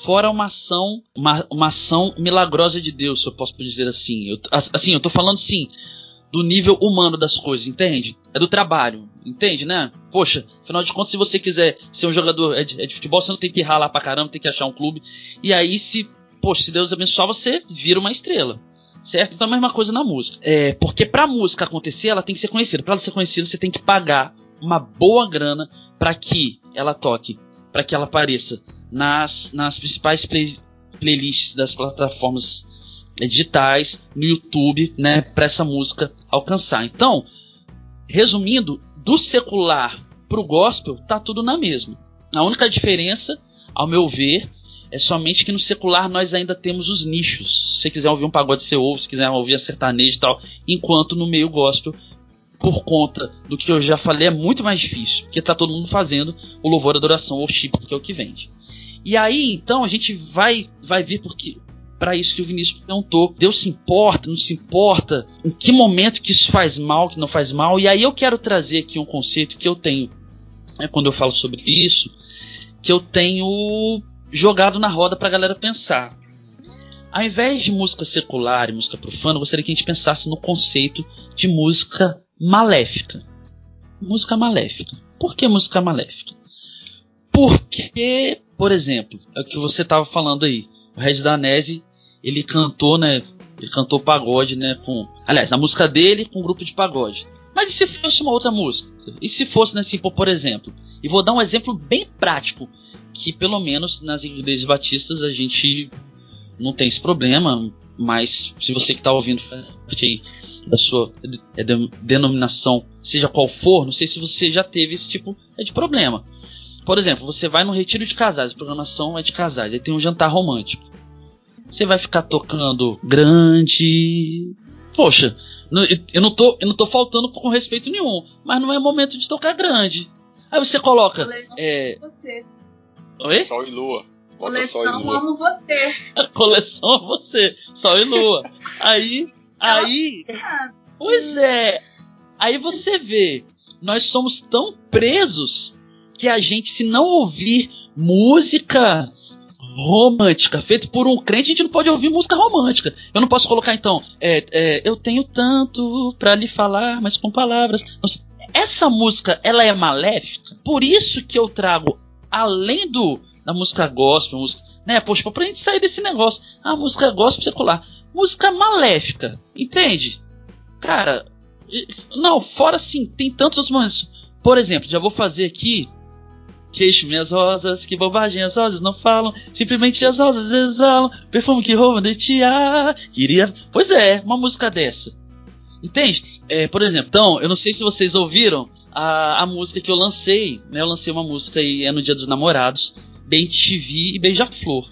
fora uma ação, uma, uma ação milagrosa de Deus, se eu posso dizer assim. Eu, assim, eu tô falando sim do nível humano das coisas, entende? É do trabalho, entende, né? Poxa, afinal de contas, se você quiser ser um jogador é de, é de futebol, você não tem que ralar pra caramba, tem que achar um clube. E aí, se, poxa, se Deus abençoar, você vira uma estrela certo? Então a mesma coisa na música. É, porque pra música acontecer, ela tem que ser conhecida. Para ela ser conhecida, você tem que pagar uma boa grana para que ela toque, para que ela apareça nas, nas principais play, playlists das plataformas digitais, no YouTube, né, para essa música alcançar. Então, resumindo, do secular pro gospel, tá tudo na mesma. A única diferença, ao meu ver, é somente que no secular nós ainda temos os nichos. Se quiser ouvir um pagode, você ouve. Se quiser ouvir a sertaneja e tal. Enquanto no meio gospel, por conta do que eu já falei, é muito mais difícil. Porque tá todo mundo fazendo o louvor, a adoração ou chip, que é o que vende. E aí, então, a gente vai, vai ver porque para isso que o Vinícius perguntou. Deus se importa, não se importa? Em que momento que isso faz mal, que não faz mal? E aí eu quero trazer aqui um conceito que eu tenho, né, quando eu falo sobre isso, que eu tenho jogado na roda pra galera pensar. Ao invés de música secular e música profana, eu gostaria que a gente pensasse no conceito de música maléfica. Música maléfica. Por que música maléfica? Porque, por exemplo, é o que você estava falando aí. O Regis Danese, ele cantou, né? Ele cantou pagode, né? Com, aliás, a música dele com um grupo de pagode. Mas e se fosse uma outra música? E se fosse, né, assim, por exemplo? E vou dar um exemplo bem prático que pelo menos nas igrejas batistas a gente não tem esse problema, mas se você que está ouvindo da sua é, denominação, seja qual for, não sei se você já teve esse tipo de problema. Por exemplo, você vai no retiro de casais, a programação é de casais, aí tem um jantar romântico. Você vai ficar tocando grande. Poxa, eu não tô, eu não tô faltando com respeito nenhum, mas não é momento de tocar grande. Aí você coloca. É... Você. Oi? Sol e Lua. Bota Coleção Sol e Lua. amo você. Coleção a você, Sol e Lua. Aí, aí, pois é. Aí você vê, nós somos tão presos que a gente, se não ouvir música romântica feita por um crente, a gente não pode ouvir música romântica. Eu não posso colocar então, é, é, eu tenho tanto pra lhe falar, mas com palavras. Essa música, ela é maléfica. Por isso que eu trago, além do da música gospel, música, né? Poxa, pra gente sair desse negócio, a música gospel secular, música maléfica, entende? Cara, não, fora assim, tem tantos outros momentos. Por exemplo, já vou fazer aqui Queixo minhas rosas, que bobagem as rosas não falam. Simplesmente as rosas exalam. Perfume que rouba de ti. Ah, queria. Pois é, uma música dessa. Entende? É, por exemplo, então, eu não sei se vocês ouviram a, a música que eu lancei. Né? Eu lancei uma música aí é no Dia dos Namorados. Bem TV e Beija-Flor.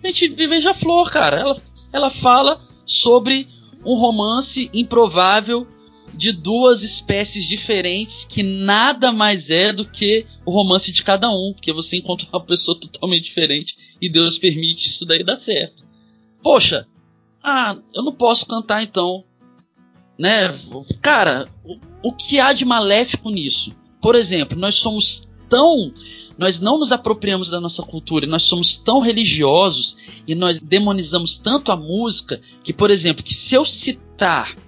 Bem TV e Beija-Flor, cara. Ela, ela fala sobre um romance improvável de duas espécies diferentes que nada mais é do que o romance de cada um, porque você encontra uma pessoa totalmente diferente e Deus permite isso daí dar certo. Poxa, ah, eu não posso cantar então, né? Cara, o, o que há de maléfico nisso? Por exemplo, nós somos tão nós não nos apropriamos da nossa cultura, nós somos tão religiosos e nós demonizamos tanto a música que, por exemplo, que se eu citar,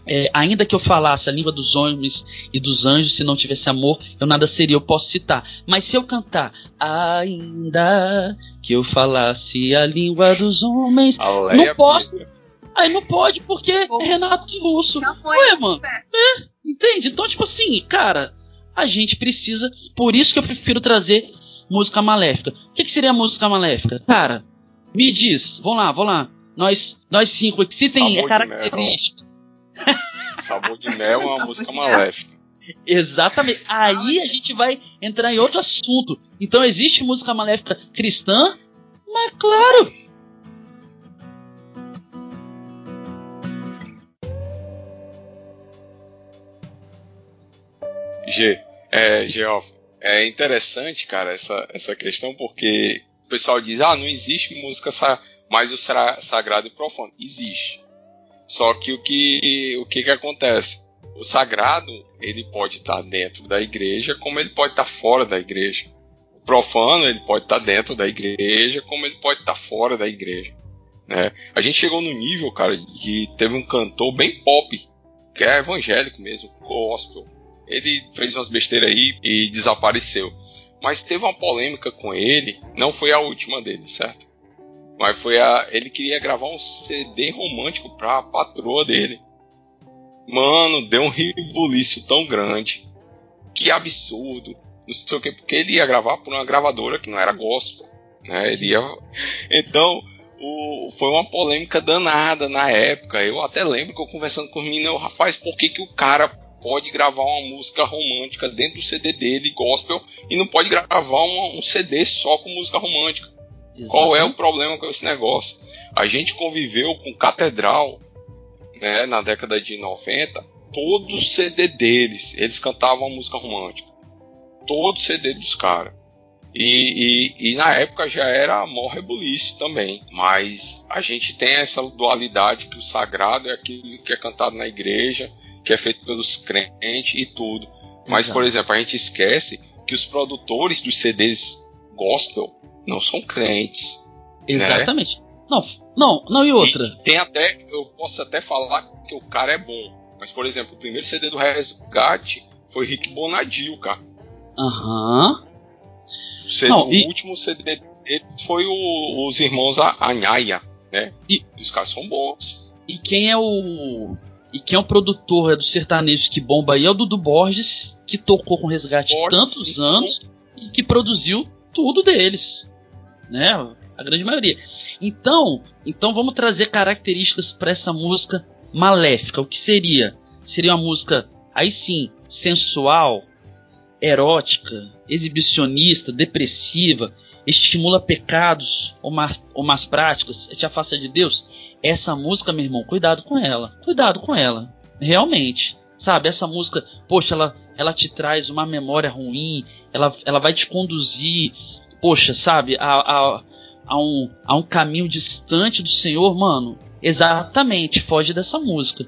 é, ainda que eu falasse a língua dos homens e dos anjos, se não tivesse amor, eu nada seria, eu posso citar. Mas se eu cantar, ainda que eu falasse a língua dos homens, Aleia não posso. Pita. Aí não pode porque é Renato Russo. Já foi. Ué, mano. É. Entende? Então, tipo assim, cara, a gente precisa. Por isso que eu prefiro trazer música maléfica. O que, que seria música maléfica? Cara, me diz, vamos lá, vamos lá. Nós, nós cinco aqui, se tem Sabor de características. Sabor de Mel é uma música maléfica. Exatamente. Aí a gente vai entrar em outro assunto. Então existe música maléfica cristã? Mas claro. G, é, Geoff, é interessante, cara, essa, essa questão, porque o pessoal diz, ah, não existe música sa mais o sa sagrado e profano. Existe. Só que o que, o que que acontece? O sagrado, ele pode estar dentro da igreja, como ele pode estar fora da igreja. O profano, ele pode estar dentro da igreja, como ele pode estar fora da igreja. Né? A gente chegou no nível, cara, que teve um cantor bem pop, que é evangélico mesmo, gospel. Ele fez umas besteiras aí e desapareceu. Mas teve uma polêmica com ele, não foi a última dele, certo? Mas foi a. Ele queria gravar um CD romântico pra patroa dele. Mano, deu um ribuliço tão grande. Que absurdo. Não sei o que, porque ele ia gravar por uma gravadora que não era gospel. Né? Ele ia. Então, o, foi uma polêmica danada na época. Eu até lembro que eu conversando com os meninos, rapaz, por que, que o cara pode gravar uma música romântica dentro do CD dele, gospel, e não pode gravar um CD só com música romântica? Qual é o problema com esse negócio? A gente conviveu com Catedral né, na década de 90, todo CD deles, eles cantavam música romântica. Todo CD dos caras. E, e, e, na época já era mó rebuliço também. Mas a gente tem essa dualidade que o sagrado é aquilo que é cantado na igreja, que é feito pelos crentes e tudo. Mas, Exato. por exemplo, a gente esquece que os produtores dos CDs gospel não são crentes. Exatamente. Não, não, não, e outra? E tem até, eu posso até falar que o cara é bom. Mas, por exemplo, o primeiro CD do Resgate foi Rick Bonadio, cara. Aham. Não, o e- último CD dele foi o- os irmãos A- Anhaia, né? E- os caras são bons. E quem é o. E quem é o produtor é dos sertanejos que bomba aí é o Dudu Borges, que tocou com resgate Borges, tantos sim. anos e que produziu tudo deles. Né? A grande maioria. Então, então vamos trazer características para essa música maléfica. O que seria? Seria uma música, aí sim, sensual, erótica, exibicionista, depressiva, estimula pecados ou, má, ou más práticas, te afasta de Deus, essa música, meu irmão, cuidado com ela. Cuidado com ela. Realmente. Sabe, essa música, poxa, ela, ela te traz uma memória ruim, ela, ela vai te conduzir, poxa, sabe, a, a, a, um, a um caminho distante do Senhor, mano. Exatamente, foge dessa música.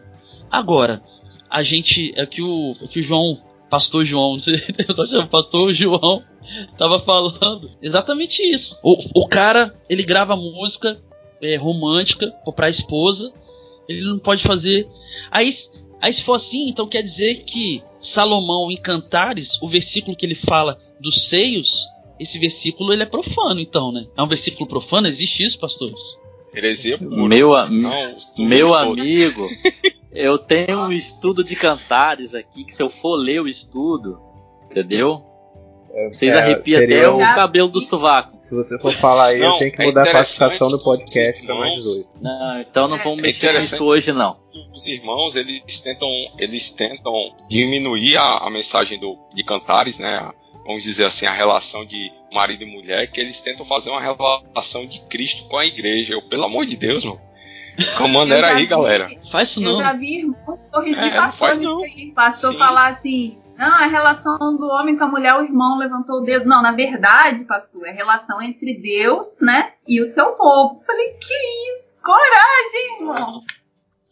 Agora, a gente. É que o, é que o João, pastor João, não sei, eu tô chamando pastor João, tava falando exatamente isso. O, o cara, ele grava música é, romântica para a esposa, ele não pode fazer. Aí, aí, se for assim, então quer dizer que Salomão em Cantares, o versículo que ele fala dos seios, esse versículo ele é profano, então, né? É um versículo profano? Existe isso, pastores? Heresia pura. Meu, am não, meu amigo, eu tenho um estudo de Cantares aqui que se eu for ler o estudo, entendeu? Vocês é, arrepiam até o cabelo do sovaco. Se você for falar aí, não, eu tenho que é mudar é a classificação do podcast para mais 18. Não, então não vamos é mexer nisso hoje, não. Os irmãos, eles tentam, eles tentam diminuir a, a mensagem do, de Cantares, né? Vamos dizer assim, a relação de marido e mulher, que eles tentam fazer uma relação de Cristo com a igreja. Eu, pelo amor de Deus, mano. Comanda era aí, vi, galera. Faz isso não. Eu já vi irmão corrigir é, pastor, não pastor falar assim, não, a relação do homem com a mulher, o irmão levantou o dedo. Não, na verdade, pastor, é a relação entre Deus, né, e o seu povo. Falei, que isso? Coragem, irmão.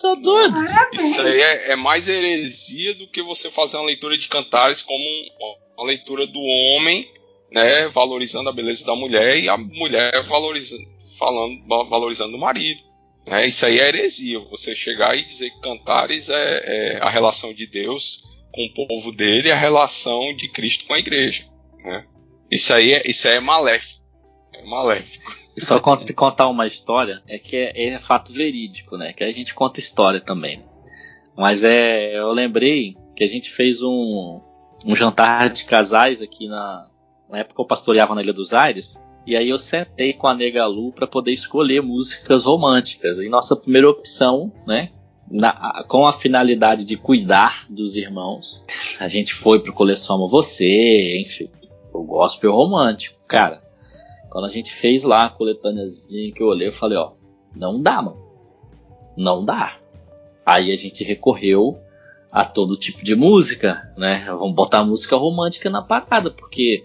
Tá doido. Isso aí é, é, mais heresia do que você fazer uma leitura de cantares como uma leitura do homem, né, valorizando a beleza da mulher e a mulher valorizando, falando, valorizando o marido. É, isso aí é heresia. Você chegar e dizer que cantares é, é a relação de Deus com o povo dele a relação de Cristo com a igreja. Né? Isso aí é, isso aí é maléfico. É maléfico. E só contar uma história é que é, é, fato verídico, né? Que a gente conta história também. Mas é, eu lembrei que a gente fez um, um jantar de casais aqui na, na época eu pastoreava na Ilha dos Aires. E aí eu sentei com a Nega Lu para poder escolher músicas românticas. E nossa primeira opção, né, na, com a finalidade de cuidar dos irmãos, a gente foi pro Coleção Você, enfim, o gospel romântico. Cara, quando a gente fez lá a coletâneazinha que eu olhei, eu falei, ó, não dá, mano. Não dá. Aí a gente recorreu a todo tipo de música, né? Vamos botar música romântica na parada, porque,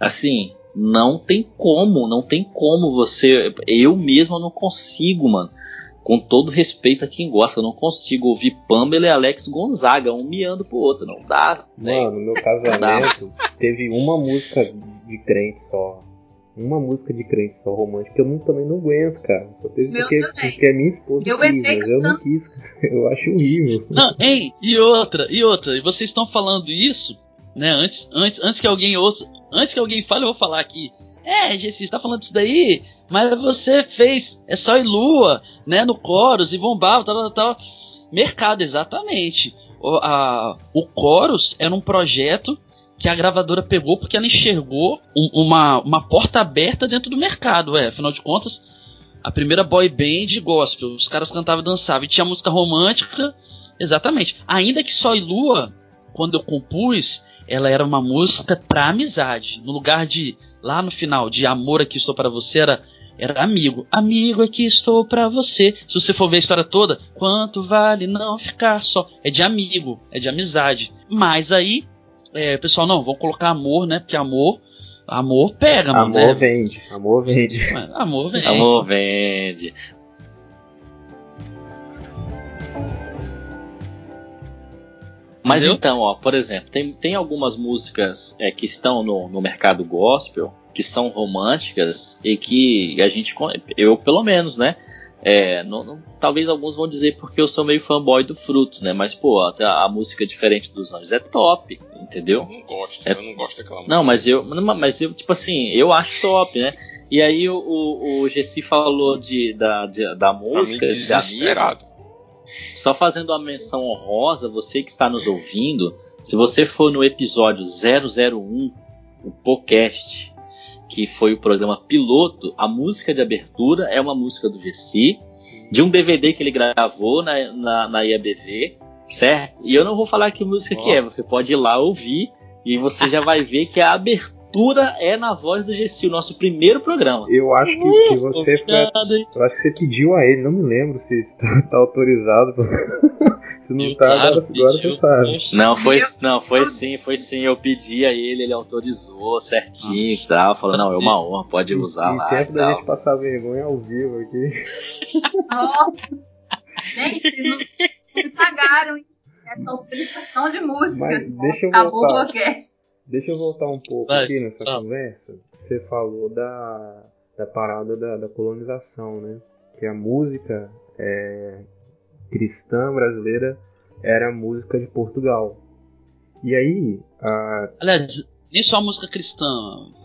assim, não tem como, não tem como você. Eu mesmo não consigo, mano com todo respeito a quem gosta, eu não consigo ouvir Pamela e Alex Gonzaga, um miando pro outro, não dá. Né? Mano, no meu casamento teve uma música de crente só. Uma música de crente só romântica que eu não, também não aguento, cara. Só teve porque, porque a minha esposa eu quis, mas eu não quis. Eu acho horrível. Não, hein? E outra, e outra, e vocês estão falando isso, né? Antes, antes, antes que alguém ouça, antes que alguém fale, eu vou falar aqui. É, Gessi, você tá falando isso daí? Mas você fez é só e lua, né? No Chorus e bombava, tal, tal, tal. Mercado, exatamente. O, a, o Chorus era um projeto que a gravadora pegou porque ela enxergou um, uma, uma porta aberta dentro do mercado, é. Afinal de contas, a primeira boy band gospel, os caras cantavam e dançavam, e tinha música romântica, exatamente. Ainda que Só e Lua, quando eu compus, ela era uma música pra amizade. No lugar de, lá no final, de amor aqui estou para você, era era amigo. Amigo, aqui estou para você. Se você for ver a história toda, quanto vale não ficar só? É de amigo, é de amizade. Mas aí, é, pessoal, não, vão colocar amor, né? Porque amor. Amor pega, mano. Amor né? vende. Amor vende. Amor vende. Amor vende. Mas Entendeu? então, ó, por exemplo, tem, tem algumas músicas é, que estão no, no mercado gospel que são românticas e que a gente, eu pelo menos, né? É, não, não, talvez alguns vão dizer porque eu sou meio fanboy do fruto, né? Mas, pô, a, a música diferente dos anjos é top, entendeu? Eu não gosto, é, eu não gosto daquela música. Não, mas eu, mas eu, tipo assim, eu acho top, né? E aí o, o, o Gessi falou de, da, de, da música. desesperado. De Só fazendo uma menção honrosa, você que está nos ouvindo, se você for no episódio 001, o podcast, que foi o programa piloto, a música de abertura é uma música do Gessi, de um DVD que ele gravou na, na, na IABV, certo? E eu não vou falar que música oh. que é, você pode ir lá ouvir E você já vai ver que a abertura é na voz do Gessil, nosso primeiro programa. Eu acho que, que você foi, Eu acho que você pediu a ele, não me lembro se está tá autorizado. se não está, agora, agora você sabe. Não, foi, não, foi sim, foi sim. Eu pedi a ele, ele autorizou certinho e tal. Falou, não, é uma honra, pode usar e, lá. tempo da gente passar vergonha ao vivo aqui. Nossa! Gente, vocês não pagaram, hein? essa utilização de música. Mas deixa eu voltar. Deixa eu voltar um pouco Vai, aqui nessa tá. conversa. Você falou da, da parada da, da, colonização, né? Que a música é, cristã brasileira era a música de Portugal. E aí. A... Aliás, nem só a música cristã.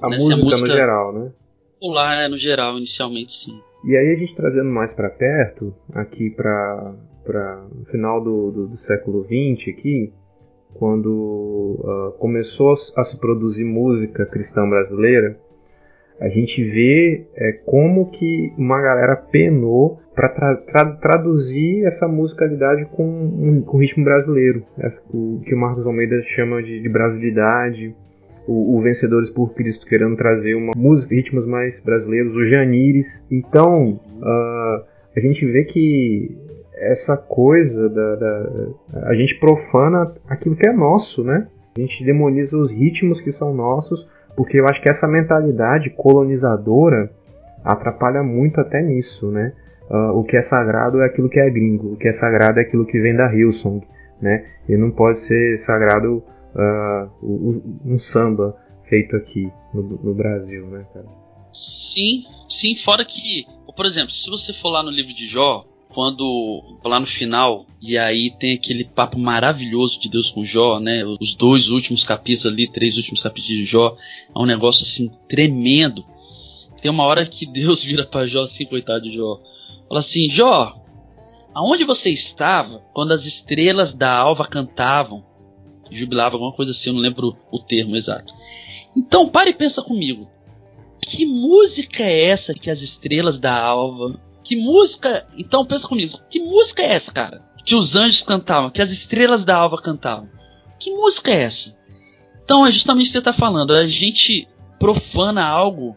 A, né? música, a música no geral, né? Popular, né? no geral, inicialmente sim. E aí a gente trazendo mais para perto, aqui para para o final do, do, do, século XX aqui, quando uh, começou a se produzir música cristã brasileira, a gente vê é, como que uma galera penou para tra tra traduzir essa musicalidade com, um, com ritmo brasileiro, essa, o que o Marcos Almeida chama de, de brasilidade, o, o, Vencedores por Cristo querendo trazer uma música, ritmos mais brasileiros, o Janires. Então, uh, a gente vê que essa coisa da, da, a gente profana aquilo que é nosso, né? A gente demoniza os ritmos que são nossos, porque eu acho que essa mentalidade colonizadora atrapalha muito até nisso, né? Uh, o que é sagrado é aquilo que é gringo, o que é sagrado é aquilo que vem da Hillsong, né? E não pode ser sagrado uh, um samba feito aqui no, no Brasil, né, cara? Sim, sim, fora que, por exemplo, se você for lá no livro de Jó, quando lá no final, e aí tem aquele papo maravilhoso de Deus com Jó, né? Os dois últimos capítulos ali, três últimos capítulos de Jó, é um negócio assim tremendo. Tem uma hora que Deus vira para Jó assim, coitado de Jó. Fala assim: Jó, aonde você estava quando as estrelas da alva cantavam? Jubilava, alguma coisa assim, eu não lembro o termo exato. Então, pare e pensa comigo. Que música é essa que as estrelas da alva que música. Então pensa comigo, que música é essa, cara? Que os anjos cantavam, que as estrelas da alva cantavam. Que música é essa? Então é justamente o que você está falando. A gente profana algo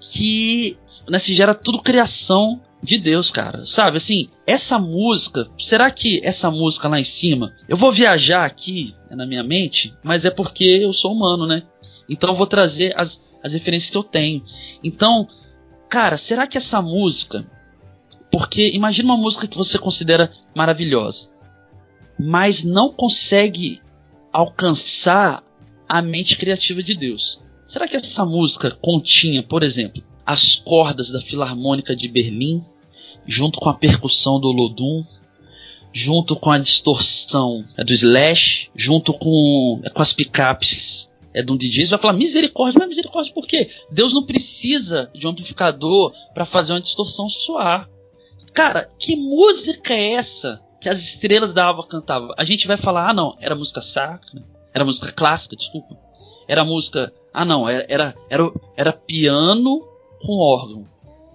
que né, se gera tudo criação de Deus, cara. Sabe, assim, essa música, será que essa música lá em cima, eu vou viajar aqui né, na minha mente, mas é porque eu sou humano, né? Então eu vou trazer as, as referências que eu tenho. Então, cara, será que essa música. Porque imagina uma música que você considera maravilhosa, mas não consegue alcançar a mente criativa de Deus. Será que essa música continha, por exemplo, as cordas da Filarmônica de Berlim, junto com a percussão do Lodum, junto com a distorção do Slash, junto com, com as picapes é de um DJ, você vai falar misericórdia, mas misericórdia por quê? Deus não precisa de um amplificador para fazer uma distorção soar. Cara, que música é essa que as estrelas da alva cantavam? A gente vai falar, ah não, era música sacra, era música clássica, desculpa. Era música, ah não, era, era, era, piano com órgão.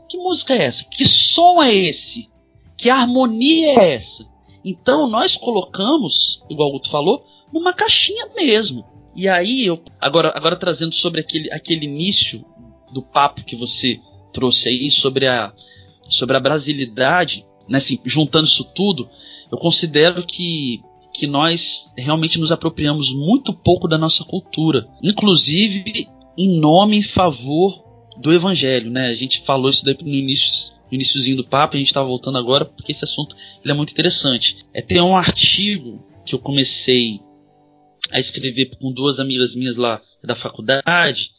Que música é essa? Que som é esse? Que harmonia é essa? Então nós colocamos, igual o Guto falou, numa caixinha mesmo. E aí, eu, agora, agora trazendo sobre aquele, aquele início do papo que você trouxe aí sobre a, sobre a brasilidade, né, assim, juntando isso tudo, eu considero que, que nós realmente nos apropriamos muito pouco da nossa cultura, inclusive em nome e favor do evangelho, né? A gente falou isso no início, no iníciozinho do papo, a gente está voltando agora porque esse assunto ele é muito interessante. É tem um artigo que eu comecei a escrever com duas amigas minhas lá da faculdade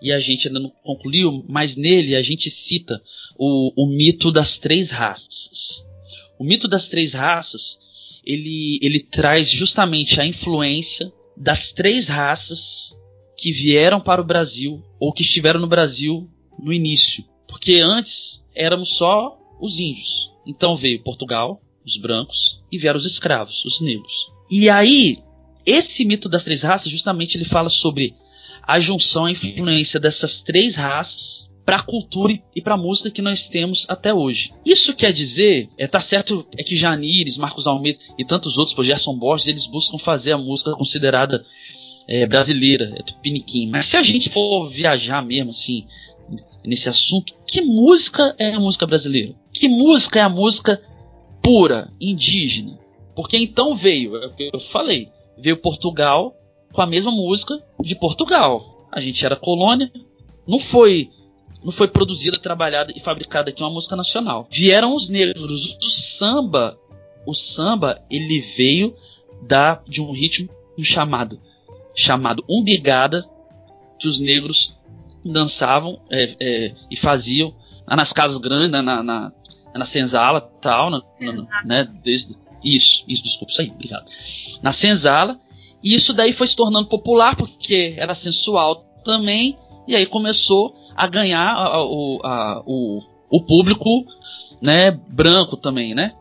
e a gente ainda não concluiu, mas nele a gente cita o, o mito das três raças. O mito das três raças ele, ele traz justamente a influência das três raças que vieram para o Brasil ou que estiveram no Brasil no início. Porque antes éramos só os índios. Então veio Portugal, os brancos, e vieram os escravos, os negros. E aí esse mito das três raças, justamente ele fala sobre a junção, a influência dessas três raças para a cultura e para a música que nós temos até hoje. Isso quer dizer, é tá certo é que Janires, Marcos Almeida e tantos outros, por Gerson Borges, eles buscam fazer a música considerada é, brasileira, é tupiniquim. Mas se a gente for viajar mesmo, assim, nesse assunto, que música é a música brasileira? Que música é a música pura, indígena? Porque então veio, é o que eu falei, veio Portugal com a mesma música de Portugal. A gente era colônia, não foi não foi produzida, trabalhada e fabricada aqui uma música nacional. Vieram os negros, o samba, o samba, ele veio da de um ritmo chamado chamado umbigada que os negros dançavam é, é, e faziam nas casas grandes, na, na, na, na senzala tal, na, na, né, desde, isso, isso, desculpa, isso aí, obrigado. Na senzala, e isso daí foi se tornando popular porque era sensual também, e aí começou a ganhar a, a, a, o, o público né, branco também, né?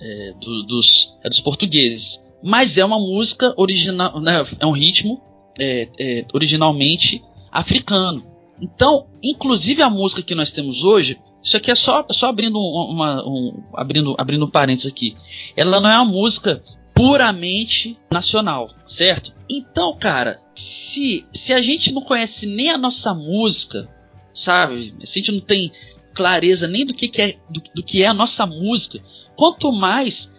É, do, dos, é dos portugueses. Mas é uma música original, né, é um ritmo é, é, originalmente africano. Então, inclusive a música que nós temos hoje, isso aqui é só, só abrindo uma, um, abrindo, abrindo um parênteses aqui. Ela não é uma música puramente nacional, certo? Então, cara, se, se a gente não conhece nem a nossa música, sabe? Se a gente não tem clareza nem do que, que é do, do que é a nossa música, quanto mais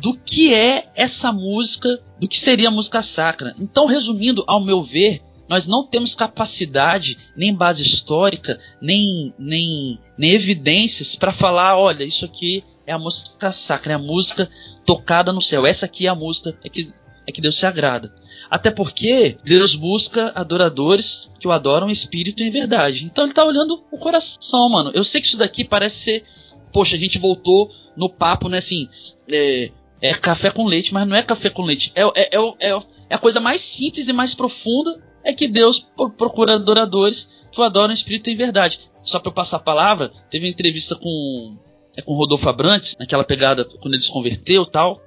do que é essa música, do que seria a música sacra. Então, resumindo, ao meu ver, nós não temos capacidade, nem base histórica, nem, nem, nem evidências para falar: olha, isso aqui é a música sacra, é a música tocada no céu. Essa aqui é a música é que, é que Deus se agrada. Até porque Deus busca adoradores que o adoram em espírito e em verdade. Então ele está olhando o coração, mano. Eu sei que isso daqui parece ser. Poxa, a gente voltou no papo, né? Assim, é, é café com leite, mas não é café com leite. É, é, é, é, a coisa mais simples e mais profunda é que Deus procura adoradores que o adoram em espírito e em verdade. Só para eu passar a palavra, teve uma entrevista com é com Rodolfo Abrantes, naquela pegada quando ele se converteu tal.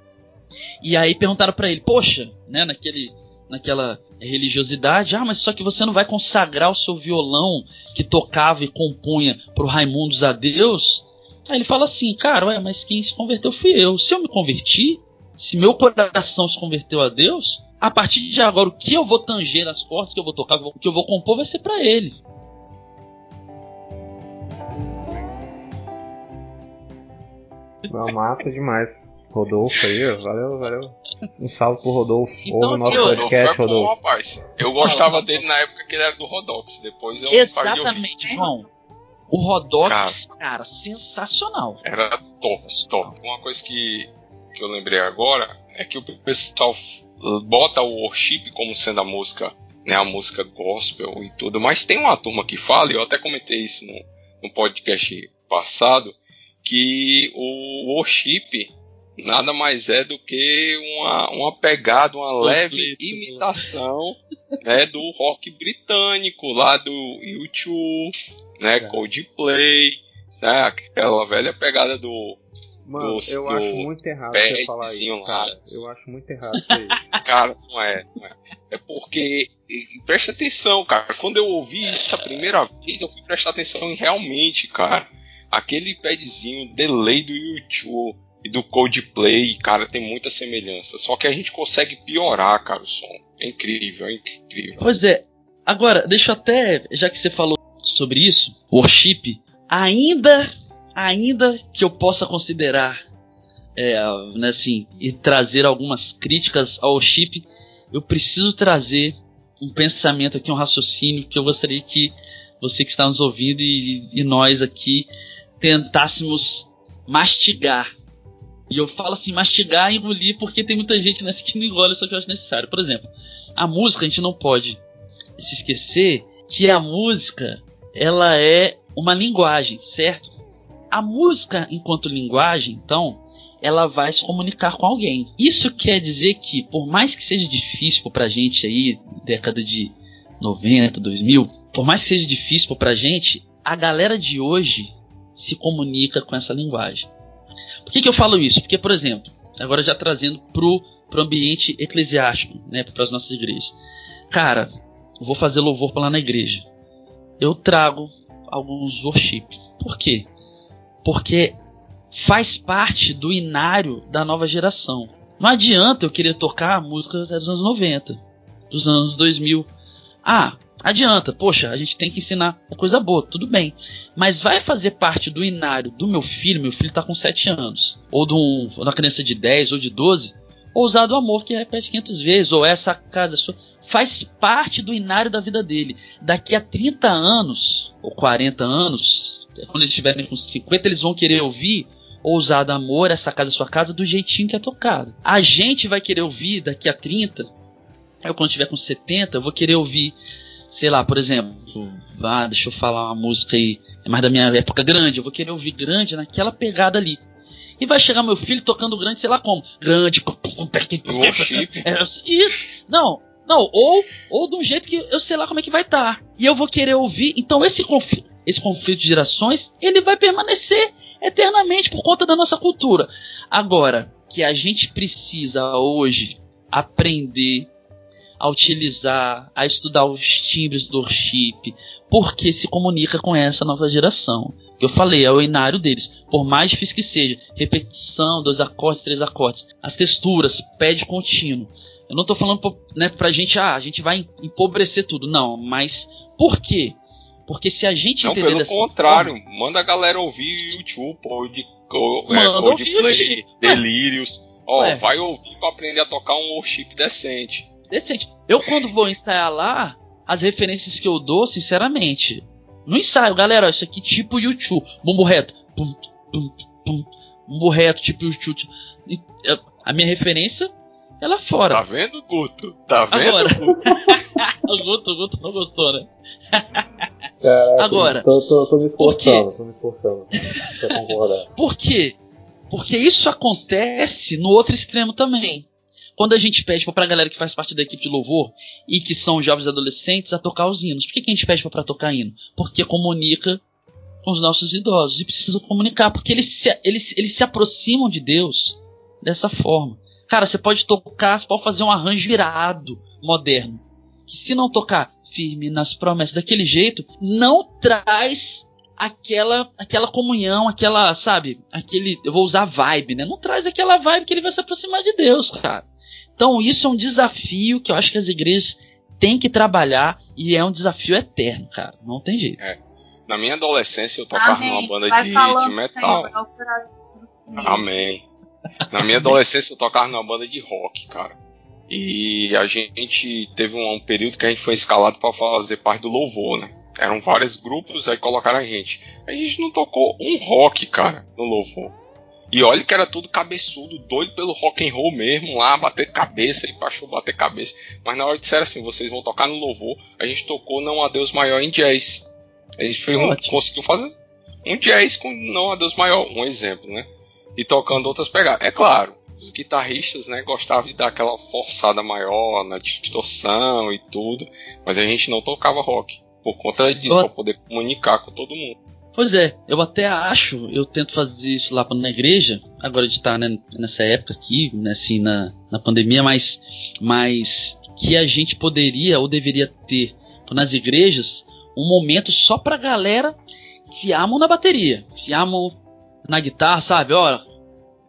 E aí perguntaram para ele, poxa, né, naquele, naquela religiosidade, ah, mas só que você não vai consagrar o seu violão que tocava e compunha pro Raimundos a Deus? Aí ele fala assim, cara, ué, mas quem se converteu fui eu. Se eu me converti, se meu coração se converteu a Deus, a partir de agora o que eu vou tanger nas cordas, que eu vou tocar, o que eu vou compor vai ser para ele. Não, massa demais. Rodolfo aí, valeu, valeu. Um salve pro Rodolfo. Então, Ouve o nosso eu, podcast, Rodolfo. É bom, rapaz. Eu gostava dele na época que ele era do Rodox. Depois eu Exatamente, João. O Rodox, cara, cara, sensacional. Era top, top. Uma coisa que, que eu lembrei agora é que o pessoal bota o worship como sendo a música, né, a música gospel e tudo, mas tem uma turma que fala, e eu até comentei isso no, no podcast passado, que o worship nada mais é do que uma, uma pegada, uma leve imitação né, do rock britânico lá do U2, né, é. Coldplay, né, aquela velha pegada do Mano, do, eu do acho muito errado você falar isso, cara. Eu acho muito errado isso aí. cara, não é, não é. É porque, presta atenção, cara. Quando eu ouvi isso a primeira vez, eu fui prestar atenção em realmente, cara aquele padzinho delay do YouTube e do Coldplay, cara, tem muita semelhança. Só que a gente consegue piorar, cara, o som. É incrível, é incrível. Pois é. Agora, deixa eu até, já que você falou sobre isso, worship, ainda, ainda que eu possa considerar, é, né, assim, e trazer algumas críticas ao worship, eu preciso trazer um pensamento aqui, um raciocínio que eu gostaria que você que está nos ouvindo e, e nós aqui tentássemos mastigar. E eu falo assim, mastigar e engolir porque tem muita gente nessa que não engole, só que eu acho necessário. Por exemplo, a música a gente não pode se esquecer que a música ela é uma linguagem, certo? A música, enquanto linguagem, então, ela vai se comunicar com alguém. Isso quer dizer que, por mais que seja difícil pra gente aí, década de 90, 2000, por mais que seja difícil pra gente, a galera de hoje se comunica com essa linguagem. Por que, que eu falo isso? Porque, por exemplo, agora já trazendo pro, pro ambiente eclesiástico, né, para as nossas igrejas. Cara, eu vou fazer louvor lá na igreja. Eu trago alguns worship. Por quê? Porque faz parte do inário da nova geração. Não adianta eu querer tocar a música dos anos 90, dos anos 2000. Ah, adianta, poxa, a gente tem que ensinar coisa boa, tudo bem. Mas vai fazer parte do inário do meu filho, meu filho está com 7 anos, ou de, um, uma criança de 10 ou de 12, ousar do amor que repete 500 vezes, ou essa casa sua faz parte do inário da vida dele. Daqui a 30 anos, ou 40 anos, quando eles estiverem com 50, eles vão querer ouvir Ousado Amor, essa casa sua casa, do jeitinho que é tocado. A gente vai querer ouvir daqui a 30, eu quando tiver com 70, eu vou querer ouvir, sei lá, por exemplo, ah, deixa eu falar uma música aí, é mais da minha época grande, eu vou querer ouvir grande naquela pegada ali. E vai chegar meu filho tocando grande, sei lá como. Grande. É, isso. Não, não, ou, ou de um jeito que eu sei lá como é que vai estar. Tá. E eu vou querer ouvir. Então esse conflito, esse conflito de gerações, ele vai permanecer eternamente por conta da nossa cultura. Agora, que a gente precisa hoje aprender a utilizar, a estudar os timbres do worship, porque se comunica com essa nova geração. Que eu falei, é o inário deles. Por mais difícil que seja, repetição, dois acordes, três acordes, as texturas, pede contínuo. Eu não tô falando né, pra gente, ah, a gente vai empobrecer tudo. Não, mas por quê? Porque se a gente Não, pelo contrário, forma, manda a galera ouvir YouTube, Cold, é, Coldplay, Delírios. Ó, vai ouvir pra aprender a tocar um worship decente. Decente. Eu quando vou ensaiar lá, as referências que eu dou, sinceramente, no ensaio, galera, isso aqui tipo YouTube, bumbo reto, pum, pum, pum, bumbo reto, tipo YouTube. A minha referência é lá fora. Tá vendo, Guto? Tá vendo, Agora. Guto? o Guto, o Guto não gostou, né? Caraca, Agora. Tô, tô, tô me esforçando, tô me esforçando pra concordar. Por quê? Porque isso acontece no outro extremo também. Quando a gente pede pra galera que faz parte da equipe de louvor e que são jovens adolescentes a tocar os hinos. Por que, que a gente pede pra tocar hino? Porque comunica com os nossos idosos e precisa comunicar, porque eles se, eles, eles se aproximam de Deus dessa forma. Cara, você pode tocar, você pode fazer um arranjo irado, moderno. Que se não tocar firme nas promessas daquele jeito, não traz aquela aquela comunhão, aquela, sabe, aquele, eu vou usar vibe, né? Não traz aquela vibe que ele vai se aproximar de Deus, cara. Então isso é um desafio que eu acho que as igrejas têm que trabalhar e é um desafio eterno, cara. Não tem jeito. É. Na minha adolescência eu tocava Amém. numa banda de, de, metal. Amém. Na minha adolescência eu tocava numa banda de rock, cara. E a gente teve um, um período que a gente foi escalado para fazer parte do louvor, né? Eram vários grupos, aí colocaram a gente. A gente não tocou um rock, cara, no louvor. E olha que era tudo cabeçudo, doido pelo rock and roll mesmo, lá, bater cabeça, e baixou bater cabeça. Mas na hora disseram assim, vocês vão tocar no louvor, a gente tocou Não Adeus Maior em jazz. A gente fez um, conseguiu fazer um jazz com Não Adeus Maior, um exemplo, né? E tocando outras pegadas. É claro, os guitarristas, né, gostavam de dar aquela forçada maior na distorção e tudo, mas a gente não tocava rock por conta disso, para poder comunicar com todo mundo. Pois é, eu até acho, eu tento fazer isso lá na igreja, agora de estar né, nessa época aqui, né, assim, na, na pandemia, mas, mas que a gente poderia ou deveria ter nas igrejas um momento só pra galera enfiar a mão na bateria, enfiar a mão na guitarra, sabe? Olha,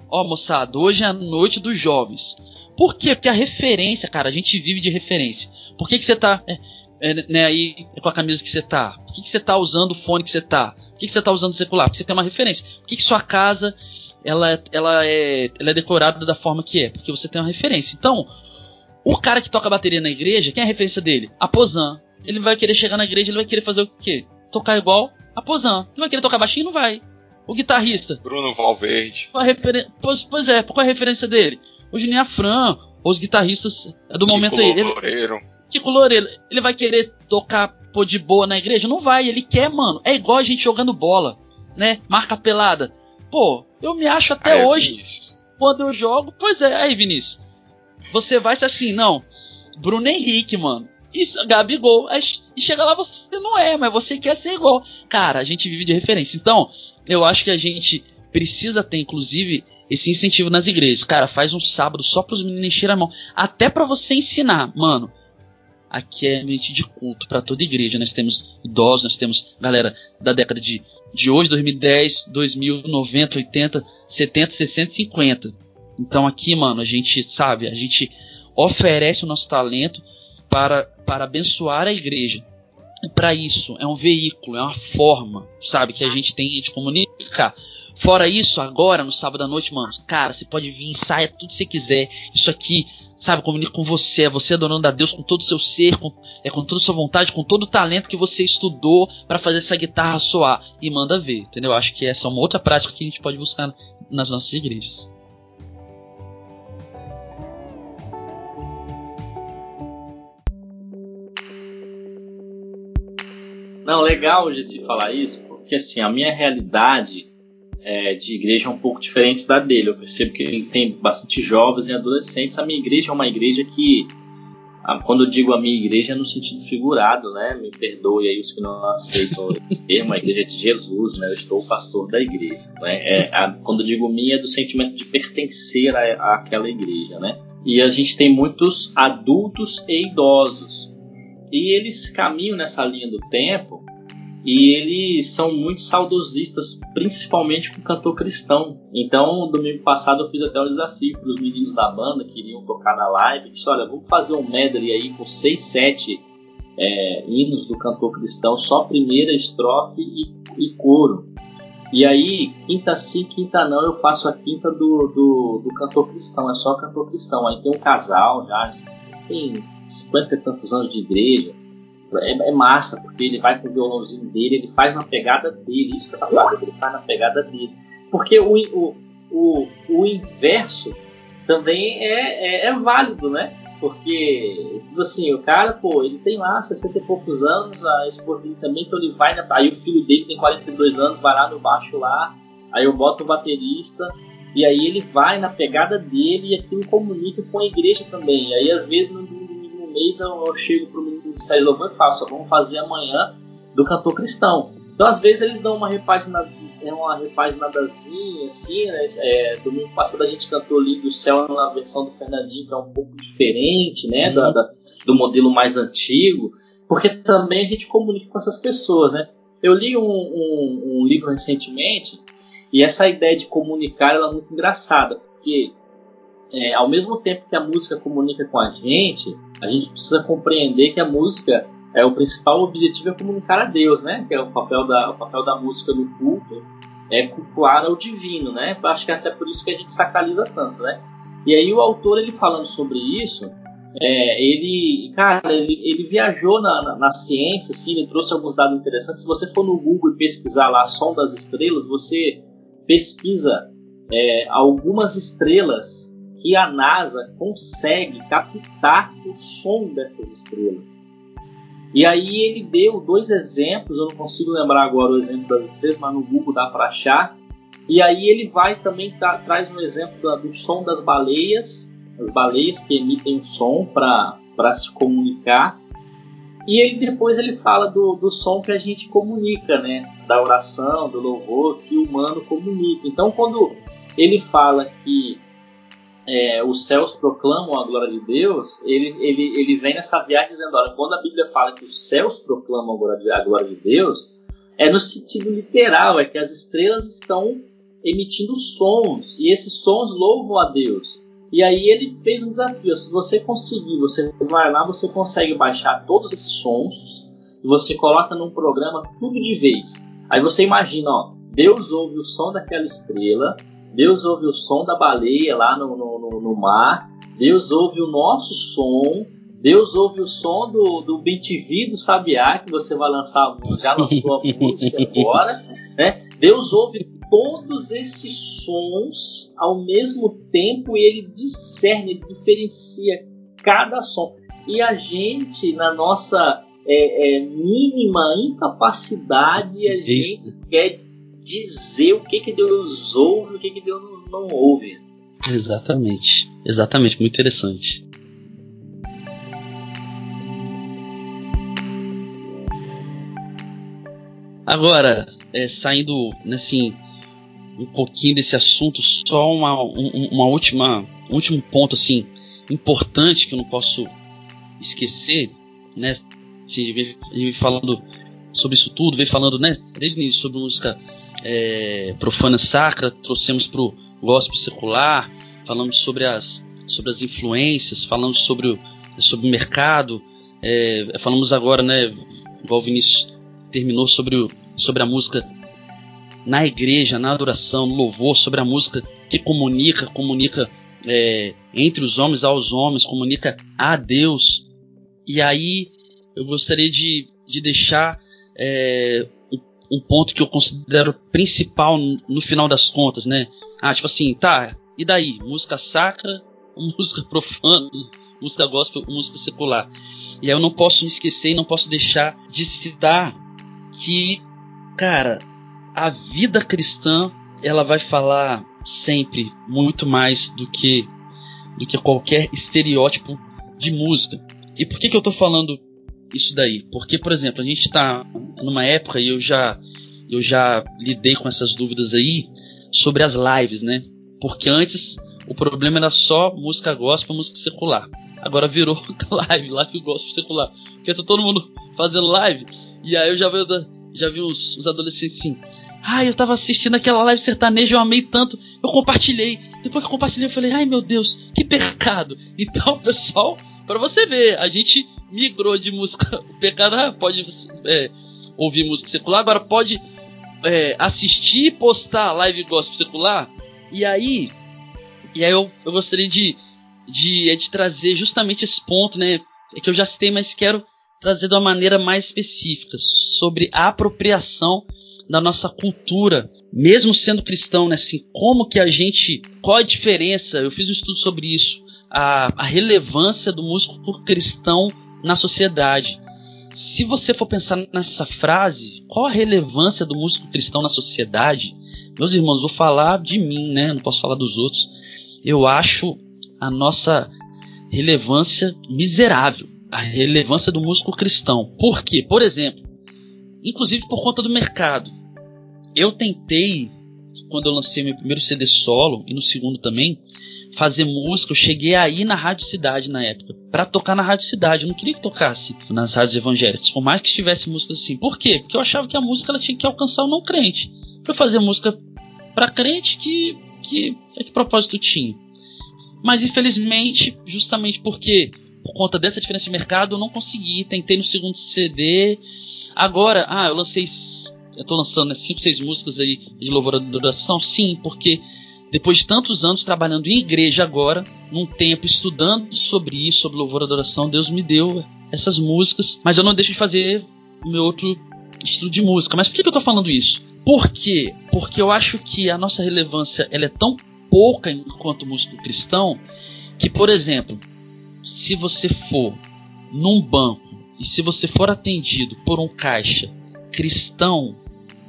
ó moçada, hoje é a noite dos jovens. Por quê? Porque a referência, cara, a gente vive de referência. Por que, que você tá é, é, né, aí com a camisa que você tá? Por que, que você tá usando o fone que você tá? Que, que você tá usando o secular? Porque você tem uma referência. Por que, que sua casa ela, ela, é, ela é decorada da forma que é? Porque você tem uma referência. Então, o cara que toca bateria na igreja, quem é a referência dele? A Pozan. Ele vai querer chegar na igreja, ele vai querer fazer o quê? Tocar igual a Pozan. Ele vai querer tocar baixinho? Não vai. O guitarrista. Bruno Valverde. Qual a refer... pois, pois é, qual é a referência dele? O Juninho Afran, os guitarristas do Kiko momento aí. Loureiro. Kiko Loureiro. Ele vai querer tocar pô, de boa na igreja? Não vai, ele quer, mano. É igual a gente jogando bola, né? Marca pelada. Pô, eu me acho até aí, hoje. Vinícius. Quando eu jogo, pois é, aí, Vinícius. Você vai ser assim, não. Bruno Henrique, mano. Isso, Gabigol. E chega lá, você não é, mas você quer ser igual. Cara, a gente vive de referência. Então, eu acho que a gente precisa ter, inclusive, esse incentivo nas igrejas. Cara, faz um sábado só para os meninos encher a mão. Até para você ensinar, mano. Aqui é ambiente de culto para toda igreja. Nós temos idosos, nós temos galera da década de, de hoje, 2010, 2000, 90, 80, 70, 60, 50. Então aqui, mano, a gente sabe, a gente oferece o nosso talento para, para abençoar a igreja. E para isso, é um veículo, é uma forma, sabe, que a gente tem de comunicar. Fora isso, agora, no sábado à noite, mano, cara, você pode vir, ensaia tudo que você quiser. Isso aqui, sabe, comunica com você. É você adorando a Deus com todo o seu ser, com, é com toda a sua vontade, com todo o talento que você estudou para fazer essa guitarra soar. E manda ver, entendeu? Acho que essa é uma outra prática que a gente pode buscar nas nossas igrejas. Não, legal de se falar isso, porque assim, a minha realidade é, de igreja é um pouco diferente da dele. Eu percebo que ele tem bastante jovens e adolescentes. A minha igreja é uma igreja que, quando eu digo a minha igreja, é no sentido figurado, né? Me perdoe aí os que não aceitam o termo, a igreja de Jesus, né? Eu estou o pastor da igreja. Né? É, a, quando eu digo minha, é do sentimento de pertencer à, àquela igreja, né? E a gente tem muitos adultos e idosos. E eles caminham nessa linha do tempo e eles são muito saudosistas, principalmente com cantor cristão. Então, domingo passado eu fiz até um desafio para os meninos da banda que iriam tocar na live. Disse, olha, vamos fazer um medley aí com seis, sete é, hinos do cantor cristão, só primeira estrofe e, e, coro. E aí, quinta sim, quinta não, eu faço a quinta do, do, do cantor cristão, é só cantor cristão. Aí tem um casal já, tem 50 e tantos anos de igreja é, é, massa, porque ele vai com o violãozinho dele, ele faz na pegada dele, isso que eu tava fazendo, ele faz na pegada dele. Porque o, o, o, o inverso também é, é, é, válido, né? Porque, tipo assim, o cara, pô, ele tem lá 60 e poucos anos, a esposa dele também, então ele vai Aí o filho dele tem 42 anos, vai lá no baixo lá, aí eu boto o baterista, e aí ele vai na pegada dele e aquilo comunica com a igreja também. E aí às vezes no, mês eu, eu chego pro Ministério de Louvor e faço, vamos fazer amanhã do cantor cristão. Então, às vezes, eles dão uma repagina, é uma repaginadazinha, assim, né? É, domingo passado a gente cantou Lindo do Céu na versão do Fernandinho, que é um pouco diferente, né? Uhum. Da, da, do modelo mais antigo, porque também a gente comunica com essas pessoas, né? Eu li um, um, um livro recentemente e essa ideia de comunicar ela é muito engraçada, porque é, ao mesmo tempo que a música comunica com a gente, a gente precisa compreender que a música é o principal objetivo é comunicar a Deus, né? Que é o papel da, o papel da música no culto é cultuar ao divino, né? Acho que é até por isso que a gente sacraliza tanto, né? E aí o autor ele falando sobre isso, é, ele, cara, ele, ele viajou na, na, na, ciência, assim, ele trouxe alguns dados interessantes. Se você for no Google e pesquisar lá som das estrelas, você pesquisa é, algumas estrelas que a NASA consegue captar o som dessas estrelas. E aí ele deu dois exemplos, eu não consigo lembrar agora o exemplo das estrelas, mas no Google dá para achar. E aí ele vai também tra traz um exemplo da, do som das baleias, as baleias que emitem um som para se comunicar. E ele depois ele fala do, do som que a gente comunica, né? Da oração, do louvor que o humano comunica. Então quando ele fala que é, os céus proclamam a glória de Deus, ele, ele, ele vem nessa viagem dizendo: olha, quando a Bíblia fala que os céus proclamam a glória de, Deus, é no sentido literal, é que as estrelas estão emitindo sons, e esses sons louvam a Deus. E aí ele fez um desafio: se você conseguir, você vai lá, você consegue baixar todos esses sons, e você coloca num programa tudo de vez. Aí você imagina, ó, Deus ouve o som daquela estrela, Deus ouve o som da baleia lá no, no, no mar, Deus ouve o nosso som, Deus ouve o som do, do BTV do Sabiá, que você vai lançar, já lançou a música agora, né? Deus ouve todos esses sons ao mesmo tempo e ele discerne, ele diferencia cada som. E a gente, na nossa é, é, mínima incapacidade, a gente quer dizer o que, que Deus ouve e o que, que Deus não, ouve. Exatamente. Exatamente, muito interessante. Agora, é, saindo assim, um pouquinho desse assunto, só uma, um, uma última, um último ponto assim importante que eu não posso esquecer, né? Assim, a gente falando sobre isso tudo, veio falando, né, desde o início sobre música é, profana sacra, trouxemos para o gospel secular, falamos sobre as, sobre as influências, falamos sobre o, sobre o mercado, É, falamos agora, né, igual o Vinícius terminou sobre, o, sobre a música na igreja, na adoração, no louvor, sobre a música que comunica, comunica é, entre os homens aos homens, comunica a Deus. E aí eu gostaria de, de deixar é, um ponto que eu considero principal no, no final das contas, né? Ah, tipo assim, tá, e daí? Música sacra, música profana, música gospel, música secular. E aí eu não posso me esquecer e não posso deixar de citar que, cara, a vida cristã ela vai falar sempre muito mais do que do que qualquer estereótipo de música. E por que, que eu tô falando isso daí? Porque, por exemplo, a gente está numa época e eu já eu já lidei com essas dúvidas aí sobre as lives, né? Porque antes o problema era só música gospel, música secular. Agora virou live, live gospel secular. Porque tá todo mundo fazendo live. E aí eu já vi, já vi os, os adolescentes assim. Ah, eu tava assistindo aquela live sertaneja, eu amei tanto, eu compartilhei. Depois que eu compartilhei, eu falei, ai meu Deus, que pecado. Então, pessoal, para você ver, a gente migrou de música. O pecado pode é, ouvir música secular, agora pode é, assistir e postar live gospel secular. E aí, e aí eu, eu gostaria de, de, é de trazer justamente esse ponto, né? É que eu já citei, mas quero trazer de uma maneira mais específica sobre a apropriação da nossa cultura, mesmo sendo cristão, né? Assim, como que a gente, qual a diferença? Eu fiz um estudo sobre isso, a, a relevância do músico cristão na sociedade se você for pensar nessa frase, qual a relevância do músico cristão na sociedade? Meus irmãos, vou falar de mim, né? Não posso falar dos outros. Eu acho a nossa relevância miserável. A relevância do músico cristão. Por quê? Por exemplo, inclusive por conta do mercado. Eu tentei, quando eu lancei meu primeiro CD solo, e no segundo também, fazer música, eu cheguei aí na Rádio Cidade na época, para tocar na Rádio Cidade. Eu não queria que tocasse nas rádios evangélicas, por mais que tivesse músicas assim. Por quê? Porque eu achava que a música ela tinha que alcançar o não crente. Pra fazer música para crente, que, que, é que propósito tinha? Mas infelizmente, justamente porque por conta dessa diferença de mercado, eu não consegui. Tentei no segundo CD. Agora, ah, eu lancei. Eu tô lançando 5, né, 6 músicas aí de louvor da adoração. Sim, porque depois de tantos anos trabalhando em igreja agora, num tempo estudando sobre isso, sobre louvor e adoração, Deus me deu essas músicas, mas eu não deixo de fazer o meu outro estilo de música. Mas por que, eu estou falando isso? Por quê? Porque eu acho que a nossa relevância ela é tão pouca enquanto músico cristão que, por exemplo, se você for num banco e se você for atendido por um caixa cristão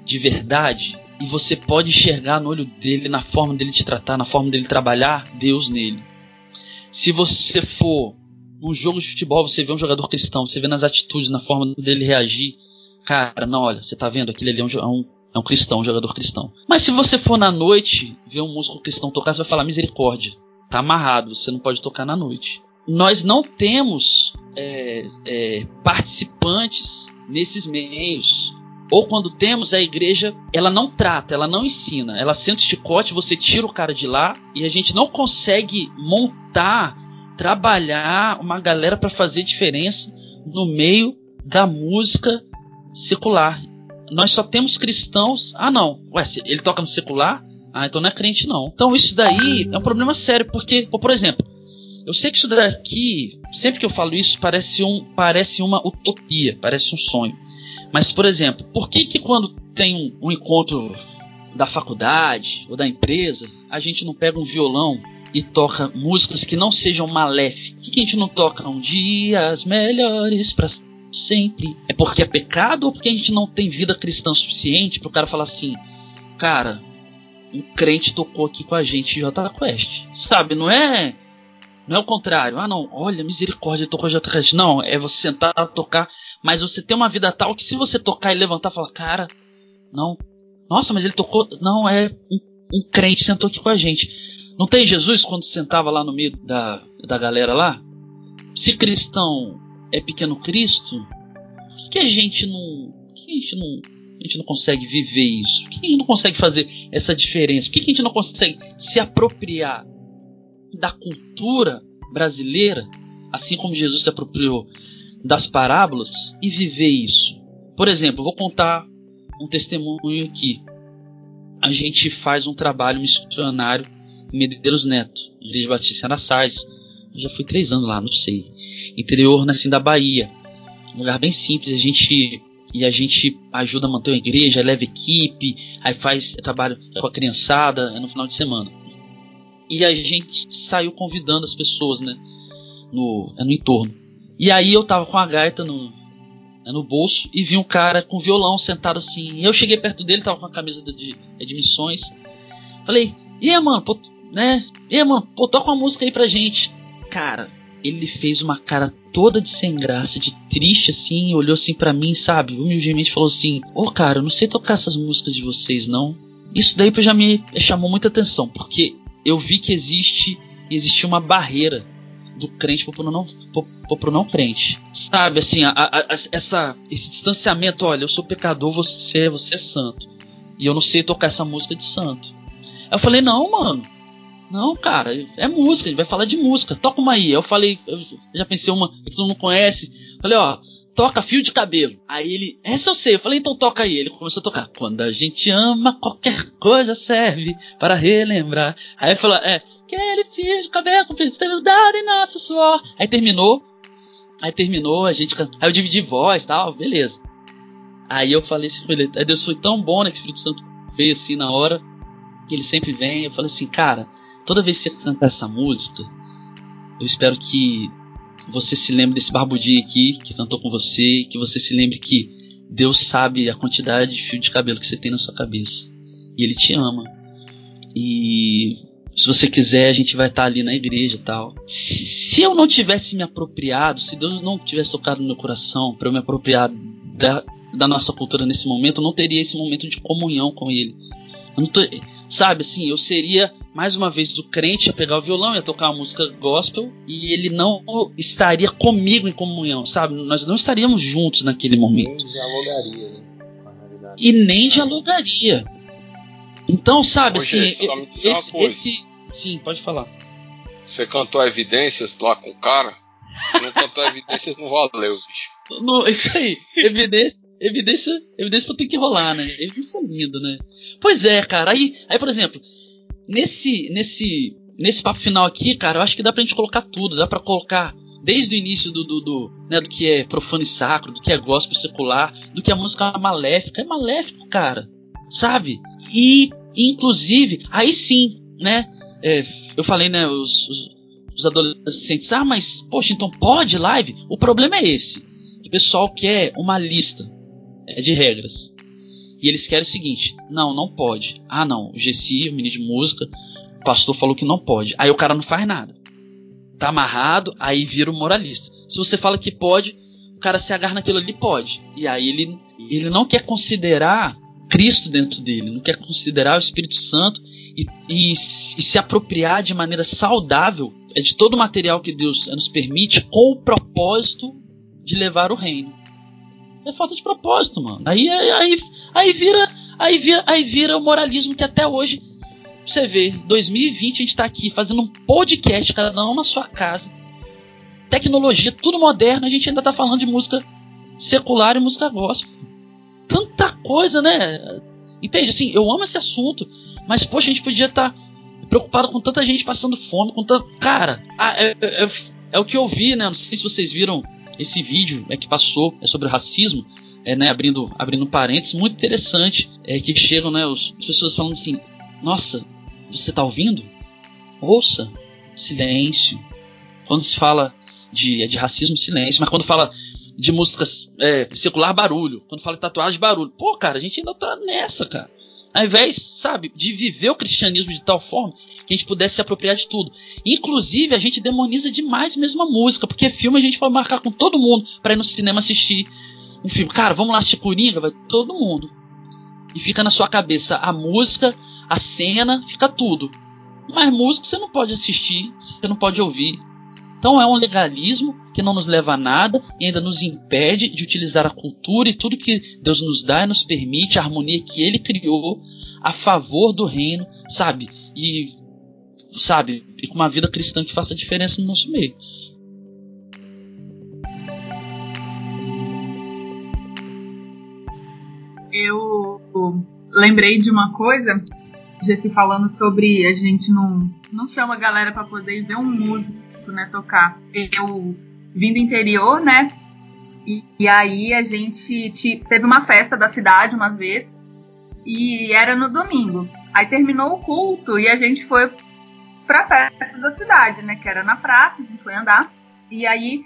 de verdade, e você pode enxergar no olho dele, na forma dele te tratar, na forma dele trabalhar, Deus nele. Se você for num jogo de futebol, você vê um jogador cristão, você vê nas atitudes, na forma dele reagir, cara, não, olha, você tá vendo, aquele ali é um, é um, é um cristão, um jogador cristão. Mas se você for na noite ver um músico cristão tocar, você vai falar misericórdia, tá amarrado, você não pode tocar na noite. Nós não temos é, é, participantes nesses meios ou quando temos a igreja, ela não trata, ela não ensina, ela senta o chicote, você tira o cara de lá e a gente não consegue montar, trabalhar uma galera para fazer diferença no meio da música secular. Nós só temos cristãos. Ah, não. Ué, ele toca no secular? Ah, então não é crente, não. Então isso daí é um problema sério, porque, por exemplo, eu sei que isso daqui, sempre que eu falo isso, parece, um, parece uma utopia, parece um sonho. Mas, por exemplo, por que, que quando tem um, um encontro da faculdade ou da empresa, a gente não pega um violão e toca músicas que não sejam maléficas? Por que, que a gente não toca um dias melhores para sempre? É porque é pecado ou porque a gente não tem vida cristã suficiente para o cara falar assim, cara, um crente tocou aqui com a gente J Quest. Sabe, não é não é o contrário. Ah, não, olha, misericórdia, tocou J Quest. Não, é você sentar tocar mas você tem uma vida tal que se você tocar e levantar, fala, cara, não. Nossa, mas ele tocou. Não, é um, um crente sentou aqui com a gente. Não tem Jesus quando sentava lá no meio da, da galera lá? Se cristão é pequeno Cristo, por que, que a gente não. que a gente não. A gente não consegue viver isso? Por que a gente não consegue fazer essa diferença? Por que a gente não consegue se apropriar da cultura brasileira, assim como Jesus se apropriou das parábolas e viver isso. Por exemplo, vou contar um testemunho aqui. A gente faz um trabalho missionário em Medeiros Neto, Igreja Batista Araçais. Eu já fui três anos lá, não sei. Interior assim, da Bahia. Um lugar bem simples. A gente e a gente ajuda a manter a igreja, leva equipe, aí faz trabalho com a criançada é no final de semana. E a gente saiu convidando as pessoas, né? No, é no entorno. E aí eu tava com a gaita no, é no bolso e vi um cara com violão sentado assim. Eu cheguei perto dele, tava com a camisa de, de missões. Falei, e aí, mano, pô, né? E aí, mano, pô, toca uma música aí pra gente. Cara, ele fez uma cara toda de sem graça, de triste assim, olhou assim para mim, sabe? Humildemente falou assim: Ô oh, cara, eu não sei tocar essas músicas de vocês não. Isso daí já me chamou muita atenção, porque eu vi que existe existe uma barreira do crente pro não, pro, pro não crente. Sabe, assim, a, a, essa, esse distanciamento, olha, eu sou pecador, você, você é santo. E eu não sei tocar essa música de santo. Eu falei, não, mano, não, cara, é música, a gente vai falar de música. Toca uma aí. Eu falei, eu já pensei uma que todo mundo conhece. Falei, ó, toca fio de cabelo. Aí ele, essa eu sei. Eu falei, então toca aí. Ele começou a tocar. Quando a gente ama, qualquer coisa serve para relembrar. Aí ele falou, é, aquele fio de cabelo com fidelidade em nosso suor. Aí terminou. Aí terminou, a gente. Aí eu dividi voz e tal, beleza. Aí eu falei assim, aí Deus foi tão bom, né? Que o Espírito Santo veio assim na hora. Que ele sempre vem. Eu falei assim, cara toda vez que você cantar essa música, eu espero que você se lembre desse barbudinho aqui que cantou com você, que você se lembre que Deus sabe a quantidade de fio de cabelo que você tem na sua cabeça. E Ele te ama. E se você quiser, a gente vai estar ali na igreja e tal. Se, se, eu não tivesse me apropriado, se Deus não tivesse tocado no meu coração para eu me apropriar da, da nossa cultura nesse momento, eu não teria esse momento de comunhão com Ele. Tô, Sabe, assim, eu seria mais uma vez o crente a pegar o violão e a tocar uma música gospel e ele não estaria comigo em comunhão, sabe? Nós não estaríamos juntos naquele momento. Nem dialogaria, né? E nem dialogaria. Então, sabe, Hoje, assim. Esse, uma coisa. Esse, sim, pode falar. Você cantou Evidências lá com o cara? Se não cantou Evidências, não valeu, bicho. No, isso aí, evidência, evidência, evidência tem que rolar, né? Evidência é lindo, né? Pois é, cara. Aí, aí por exemplo, nesse, nesse, nesse papo final aqui, cara, eu acho que dá pra gente colocar tudo. Dá pra colocar desde o início do, do, do, né, do que é profano e sacro, do que é gospel secular, do que é música maléfica. É maléfico, cara. Sabe? E, inclusive, aí sim, né? É, eu falei, né? Os, os, os, adolescentes, ah, mas, poxa, então pode live? O problema é esse. O pessoal quer uma lista é, de regras. E eles querem o seguinte: não, não pode. Ah, não, o Gessi, o ministro de música, o pastor falou que não pode. Aí o cara não faz nada. Tá amarrado, aí vira o moralista. Se você fala que pode, o cara se agarra naquilo ali, pode. E aí ele, ele não quer considerar Cristo dentro dele, não quer considerar o Espírito Santo e, e, e se apropriar de maneira saudável é de todo o material que Deus nos permite com o propósito de levar o reino. É falta de propósito, mano. Aí, aí, aí vira, aí vira, aí vira o moralismo que até hoje você vê, 2020 a gente tá aqui fazendo um podcast, cada um na sua casa. Tecnologia, tudo moderno, a gente ainda tá falando de música secular e música gospel. Tanta coisa, né? Entende? Assim, eu amo esse assunto, mas poxa, a gente podia estar tá preocupado com tanta gente passando fome, com tanto. Cara, é, é, é, é o que eu vi, né? Não sei se vocês viram esse vídeo é que passou é sobre racismo, é, né, abrindo, abrindo parênteses, muito interessante, é que chegam né, os, as pessoas falando assim, nossa, você está ouvindo? Ouça, silêncio. Quando se fala de, é de racismo, silêncio, mas quando fala de músicas é, secular, barulho. Quando fala tatuagem, barulho. Pô, cara, a gente ainda tá nessa, cara. Ao invés, sabe, de viver o cristianismo de tal forma que a gente pudesse se apropriar de tudo. Inclusive, a gente demoniza demais mesmo a música, porque filme a gente pode marcar com todo mundo para ir no cinema assistir um filme. Cara, vamos lá assistir Coringa? Vai todo mundo. E fica na sua cabeça a música, a cena, fica tudo. Mas música você não pode assistir, você não pode ouvir. Então é um legalismo que não nos leva a nada e ainda nos impede de utilizar a cultura e tudo que Deus nos dá e nos permite, a harmonia que Ele criou a favor do reino, sabe? E, sabe, e com uma vida cristã que faça diferença no nosso meio. Eu lembrei de uma coisa Jesse se falando sobre a gente não, não chama a galera para poder ver um músico, né, tocar. Eu vim do interior, né, e, e aí a gente te, teve uma festa da cidade uma vez, e era no domingo. Aí terminou o culto e a gente foi pra festa da cidade, né, que era na praça, a gente foi andar. E aí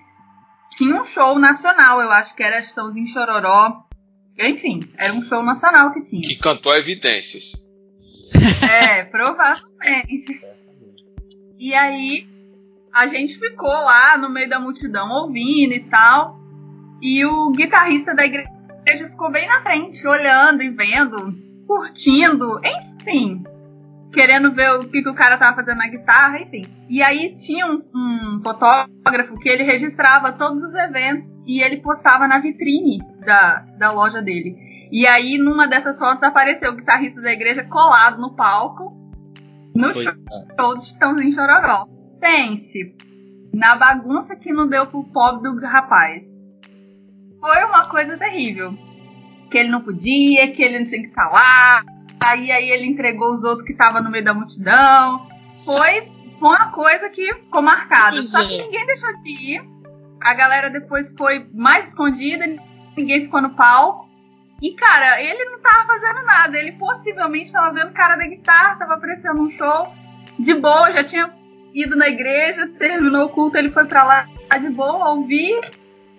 tinha um show nacional, eu acho que era Estãozinho Chororó. Enfim, era um show nacional que tinha. Que cantou Evidências. É, provavelmente. E aí a gente ficou lá no meio da multidão ouvindo e tal. E o guitarrista da igreja ficou bem na frente, olhando e vendo, curtindo, enfim querendo ver o que, que o cara tava fazendo na guitarra, enfim. E aí tinha um, um, fotógrafo que ele registrava todos os eventos e ele postava na vitrine da, da loja dele. E aí, numa dessas fotos, apareceu o guitarrista da igreja colado no palco, no Foi. show do Chitãozinho Chororó. Pense, na bagunça que não deu pro pobre do rapaz. Foi uma coisa terrível. Que ele não podia, que ele não tinha que estar lá, Aí, aí ele entregou os outros que estavam no meio da multidão. Foi, foi uma coisa que ficou marcada. Só que ninguém deixou de ir. A galera depois foi mais escondida, ninguém ficou no palco. E, cara, ele não tava fazendo nada. Ele possivelmente tava vendo o cara da guitarra, tava aparecendo um show de boa, já tinha ido na igreja, terminou o culto, ele foi pra lá de boa, ouvir.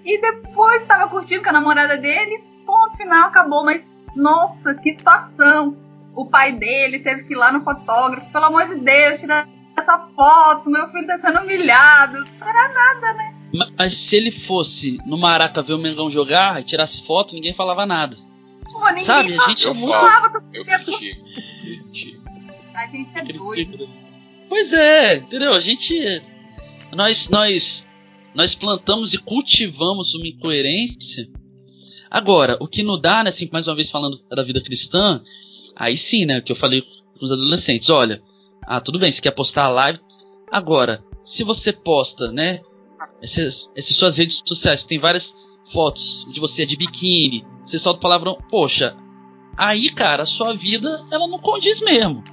E depois tava curtindo com a namorada dele. Ponto final, acabou. Mas, nossa, que situação o pai dele teve que ir lá no fotógrafo, pelo amor de Deus, tirar essa foto, meu filho tá sendo humilhado. Não era nada, né? Mas se ele fosse no Maraca ver o Mengão jogar e tirasse foto, ninguém falava nada. Pô, ninguém Sabe, a gente eu falo, eu critico, A gente é doido. Pois é, entendeu? A gente. Nós, nós, nós plantamos e cultivamos uma incoerência. Agora, o que não dá, né, assim, mais uma vez falando da vida cristã, Aí sim, né? Que eu falei com os adolescentes: olha, ah, tudo bem, você quer postar a live. Agora, se você posta, né? Essas, essas suas redes sociais, tem várias fotos de você de biquíni, você solta o palavrão, poxa, aí, cara, a sua vida, ela não condiz mesmo.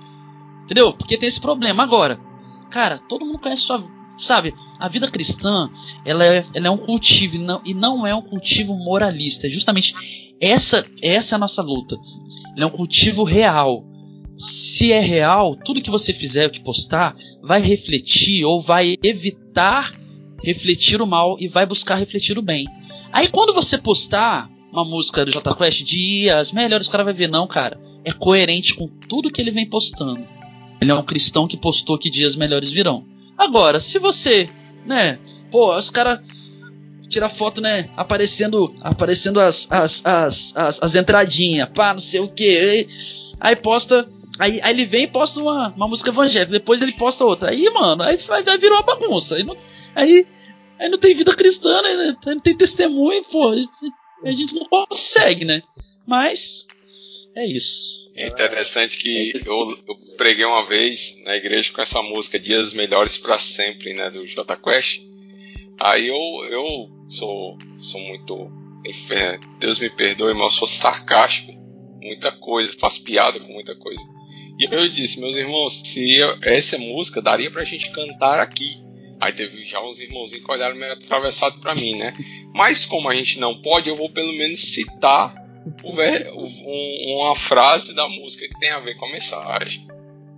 Entendeu? Porque tem esse problema. Agora, cara, todo mundo conhece sua. Sabe, a vida cristã, ela é, ela é um cultivo e não, e não é um cultivo moralista. É justamente essa, essa é a nossa luta. É um cultivo real. Se é real, tudo que você fizer, que postar, vai refletir ou vai evitar refletir o mal e vai buscar refletir o bem. Aí quando você postar uma música do J Quest, dias melhores, o cara vai ver, não, cara, é coerente com tudo que ele vem postando. Ele é um cristão que postou que dias melhores virão. Agora, se você, né, pô, os caras tira foto, né? Aparecendo, aparecendo as, as, as, as, as entradinhas, pá, não sei o que. Aí, aí posta. Aí, aí ele vem e posta uma, uma música evangélica, depois ele posta outra. Aí, mano, aí, aí virou uma bagunça. Aí não, aí, aí não tem vida cristã, né? Não tem testemunho, pô. A gente não consegue, né? Mas é isso. É interessante que eu, eu, preguei uma vez na igreja com essa música Dias Melhores para Sempre, né, do J Quest. Aí eu, eu sou, sou muito. Deus me perdoe, mas eu sou sarcástico. Muita coisa, faço piada com muita coisa. E eu disse, meus irmãos, se essa música daria pra gente cantar aqui. Aí teve já uns irmãozinhos que olharam meio atravessado para mim, né? Mas como a gente não pode, eu vou pelo menos citar o, uma frase da música que tem a ver com a mensagem.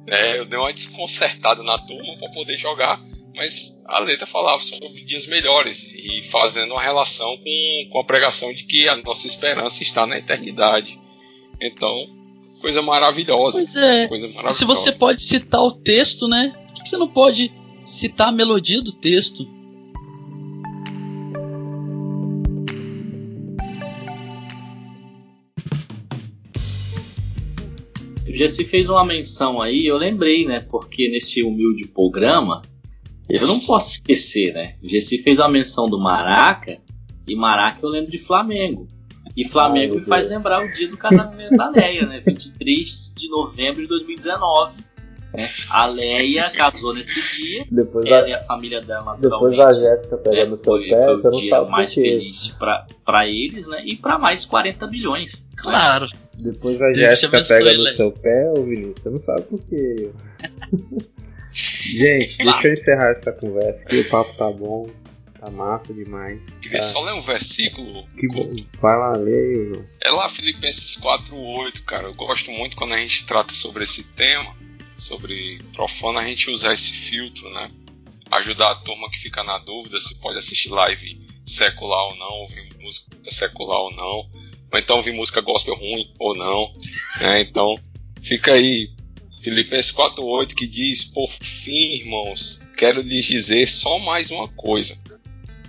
É, eu dei uma desconcertada na turma para poder jogar mas a letra falava sobre dias melhores e fazendo uma relação com, com a pregação de que a nossa esperança está na eternidade. Então, coisa maravilhosa. Pois é. Coisa maravilhosa. Se você pode citar o texto, né? Por que você não pode citar a melodia do texto? Jesse fez uma menção aí, eu lembrei, né? Porque nesse humilde programa eu não posso esquecer, né? O Gessi fez uma menção do Maraca, e Maraca eu lembro de Flamengo. E Flamengo me faz lembrar o dia do casamento da Leia, né? 23 de novembro de 2019. É. A Leia casou nesse dia. Depois ela a, e a família dela, Depois a Jéssica pegando é, seu foi, pé, foi o dia mais feliz para eles, né? E para mais 40 milhões. Claro. Depois a Jéssica pega no seu pé, ô Vinícius, você não sabe por quê. Gente, deixa eu encerrar essa conversa que o papo tá bom, tá massa demais. Queria tá. só ler um versículo. Que bom. Vai lá, leia, João. É lá Filipenses 4:8, cara. Eu gosto muito quando a gente trata sobre esse tema, sobre profano, a gente usar esse filtro, né? Ajudar a turma que fica na dúvida se pode assistir live secular ou não, ouvir música secular ou não, ou então ouvir música gospel ruim ou não. Né? Então, fica aí. Filipenses 4,8 que diz: Por fim, irmãos, quero lhes dizer só mais uma coisa.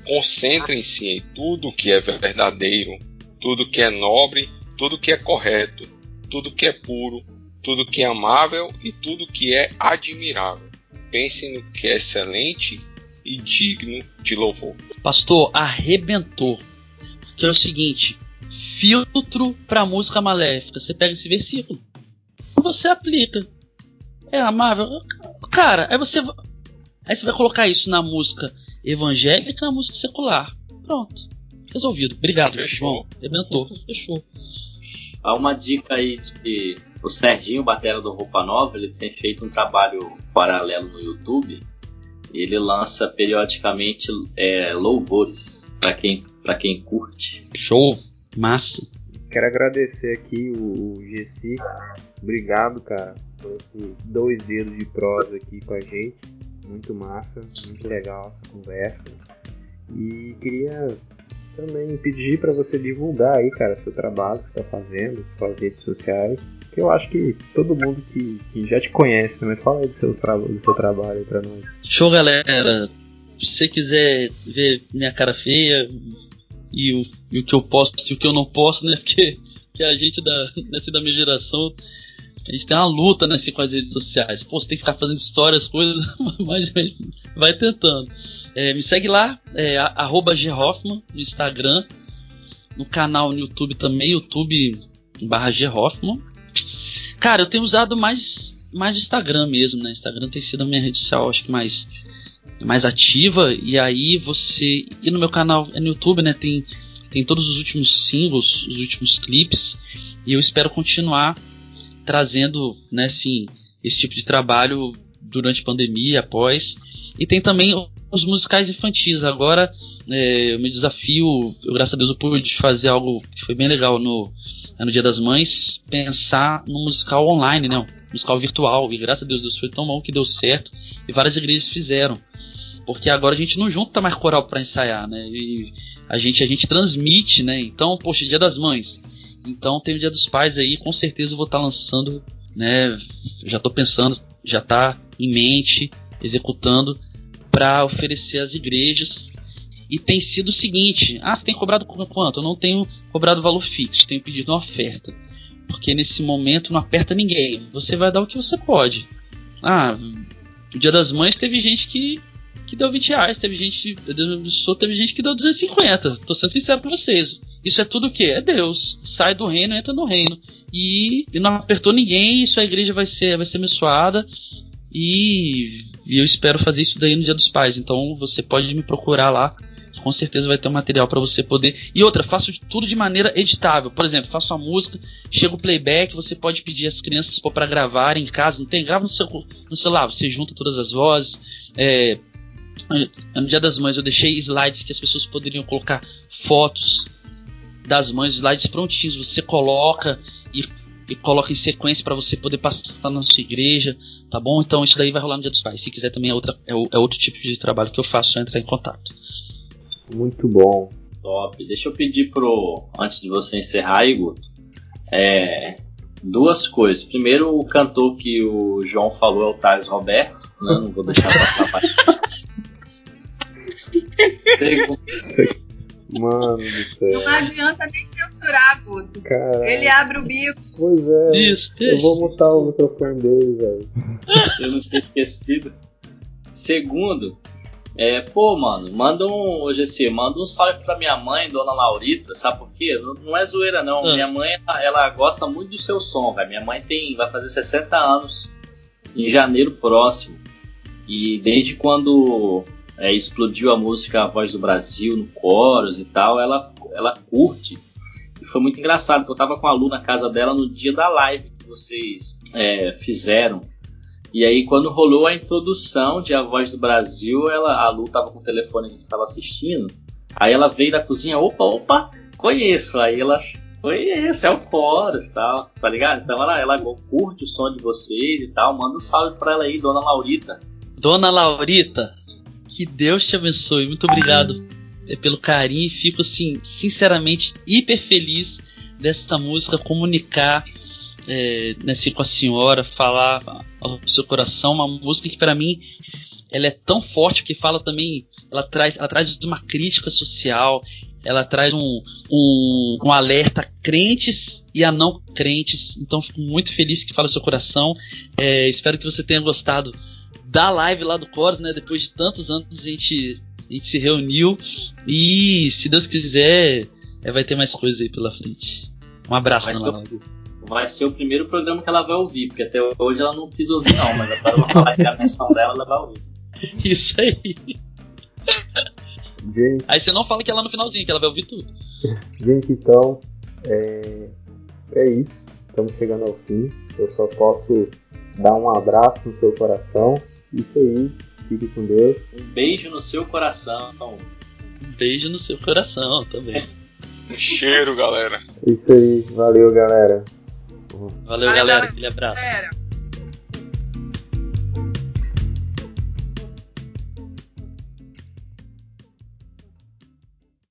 Concentrem-se em tudo que é verdadeiro, tudo que é nobre, tudo que é correto, tudo que é puro, tudo que é amável e tudo que é admirável. Pensem no que é excelente e digno de louvor. Pastor, arrebentou. Que é o seguinte: filtro para música maléfica. Você pega esse versículo, você aplica. É amável, cara. Aí você, aí você vai colocar isso na música evangélica, na música secular. Pronto, resolvido. Obrigado, Fechou. Arrebentou, fechou. Há uma dica aí de o Serginho Batera do Roupa Nova, ele tem feito um trabalho paralelo no YouTube. Ele lança periodicamente é, louvores para quem para quem curte. Show, massa. Quero agradecer aqui o, o Gessi. Obrigado, cara, por esses dois dedos de prosa aqui com a gente. Muito massa, muito legal essa conversa. E queria também pedir para você divulgar aí, cara, seu trabalho que você está fazendo, suas redes sociais. Que eu acho que todo mundo que, que já te conhece, né? Fala aí do, seus tra do seu trabalho aí pra nós. Show, galera. Se você quiser ver minha cara feia e o, e o que eu posso e o que eu não posso, né? Porque que a gente da, nessa da minha geração, a gente tem uma luta né, assim, com as redes sociais. Pô, você tem que ficar fazendo histórias, coisas, mas vai tentando. É, me segue lá, é, arroba Hoffman, no Instagram, no canal no YouTube também, YouTube barra Hoffman. Cara, eu tenho usado mais, mais Instagram mesmo, né? Instagram tem sido a minha rede social, acho que mais, mais ativa. E aí você. E no meu canal é no YouTube, né? Tem, tem todos os últimos singles, os últimos clipes. E eu espero continuar trazendo, né, assim, esse tipo de trabalho durante a pandemia, após. E tem também os musicais infantis. Agora, é, eu me desafio, eu, graças a Deus, eu pude fazer algo que foi bem legal no, no Dia das Mães, pensar no musical online, né? Um musical virtual. E graças a Deus, Deus foi tão bom que deu certo. E várias igrejas fizeram. Porque agora a gente não junta mais coral para ensaiar, né? E a gente, a gente transmite, né? Então, poxa, Dia das Mães. Então tem o Dia dos Pais aí, com certeza eu vou estar tá lançando, né? Já estou pensando, já está em mente, executando para oferecer às igrejas. E tem sido o seguinte: ah, você tem cobrado quanto? Eu não tenho cobrado valor fixo, tenho pedido uma oferta. Porque nesse momento não aperta ninguém. Você vai dar o que você pode. Ah, Dia das Mães teve gente que, que deu 20 reais, teve gente, Deus teve gente que deu 250. Tô sendo sincero com vocês. Isso é tudo o que? É Deus. Sai do reino, entra no reino. E, e não apertou ninguém, isso a igreja vai ser, vai ser abençoada. E, e eu espero fazer isso daí no Dia dos Pais. Então você pode me procurar lá com certeza vai ter um material para você poder. E outra, faço tudo de maneira editável. Por exemplo, faço uma música, chega o playback, você pode pedir às crianças para gravar em casa, não tem? Grava no, seu, no celular, você junta todas as vozes. É, no Dia das Mães eu deixei slides que as pessoas poderiam colocar fotos das mães, slides prontinhos. Você coloca e, e coloca em sequência para você poder passar na sua igreja, tá bom? Então isso daí vai rolar no Dia dos Pais. Se quiser também é, outra, é, é outro tipo de trabalho que eu faço, só entrar em contato. Muito bom. Top. Deixa eu pedir pro. Antes de você encerrar, Igor. É, duas coisas. Primeiro, o cantor que o João falou é o Thales Roberto. Né? Não vou deixar passar para Mano do céu. Não adianta nem censurar, Guto. Caraca. Ele abre o bico. Pois é. Isso, eu vou mutar o microfone dele, velho. Eu não tinha esquecido. Segundo, é, pô, mano, manda um. Hoje assim, manda um salve pra minha mãe, dona Laurita, sabe por quê? Não, não é zoeira, não. Ah. Minha mãe, ela, ela gosta muito do seu som, velho. Minha mãe tem. vai fazer 60 anos em janeiro próximo. E desde quando é, explodiu a música A Voz do Brasil no Coros e tal, ela, ela curte. E foi muito engraçado, porque eu tava com a Lu na casa dela no dia da live que vocês é, fizeram. E aí, quando rolou a introdução de A Voz do Brasil, ela, a Lu tava com o telefone que estava assistindo. Aí ela veio da cozinha, opa, opa, conheço. Aí ela conheço, é o Chorus e tal, tá ligado? Então ela, ela curte o som de vocês e tal. Manda um salve pra ela aí, dona Laurita. Dona Laurita, que Deus te abençoe. Muito obrigado é, pelo carinho. Fico, assim, sinceramente, hiper feliz dessa música comunicar é, assim, com a senhora, falar ao seu coração. Uma música que, para mim, ela é tão forte que fala também. Ela traz, ela traz uma crítica social, ela traz um, um, um, alerta a crentes e a não crentes. Então fico muito feliz que fala o seu coração. É, espero que você tenha gostado da live lá do Coros, né? Depois de tantos anos a gente, a gente se reuniu. E se Deus quiser, é, vai ter mais coisas aí pela frente. Um abraço, vai ser, vai ser o primeiro programa que ela vai ouvir, porque até hoje ela não quis ouvir, não, mas agora é a menção dela, ela vai ouvir. Isso aí. Gente. Aí você não fala que ela no finalzinho, que ela vai ouvir tudo. Gente, então, é, é isso. Estamos chegando ao fim. Eu só posso dar um abraço no seu coração. Isso aí. Fique com Deus. Um beijo no seu coração. Um beijo no seu coração também. um cheiro, galera. Isso aí. Valeu, galera. Valeu, galera. Aquele abraço. Galera.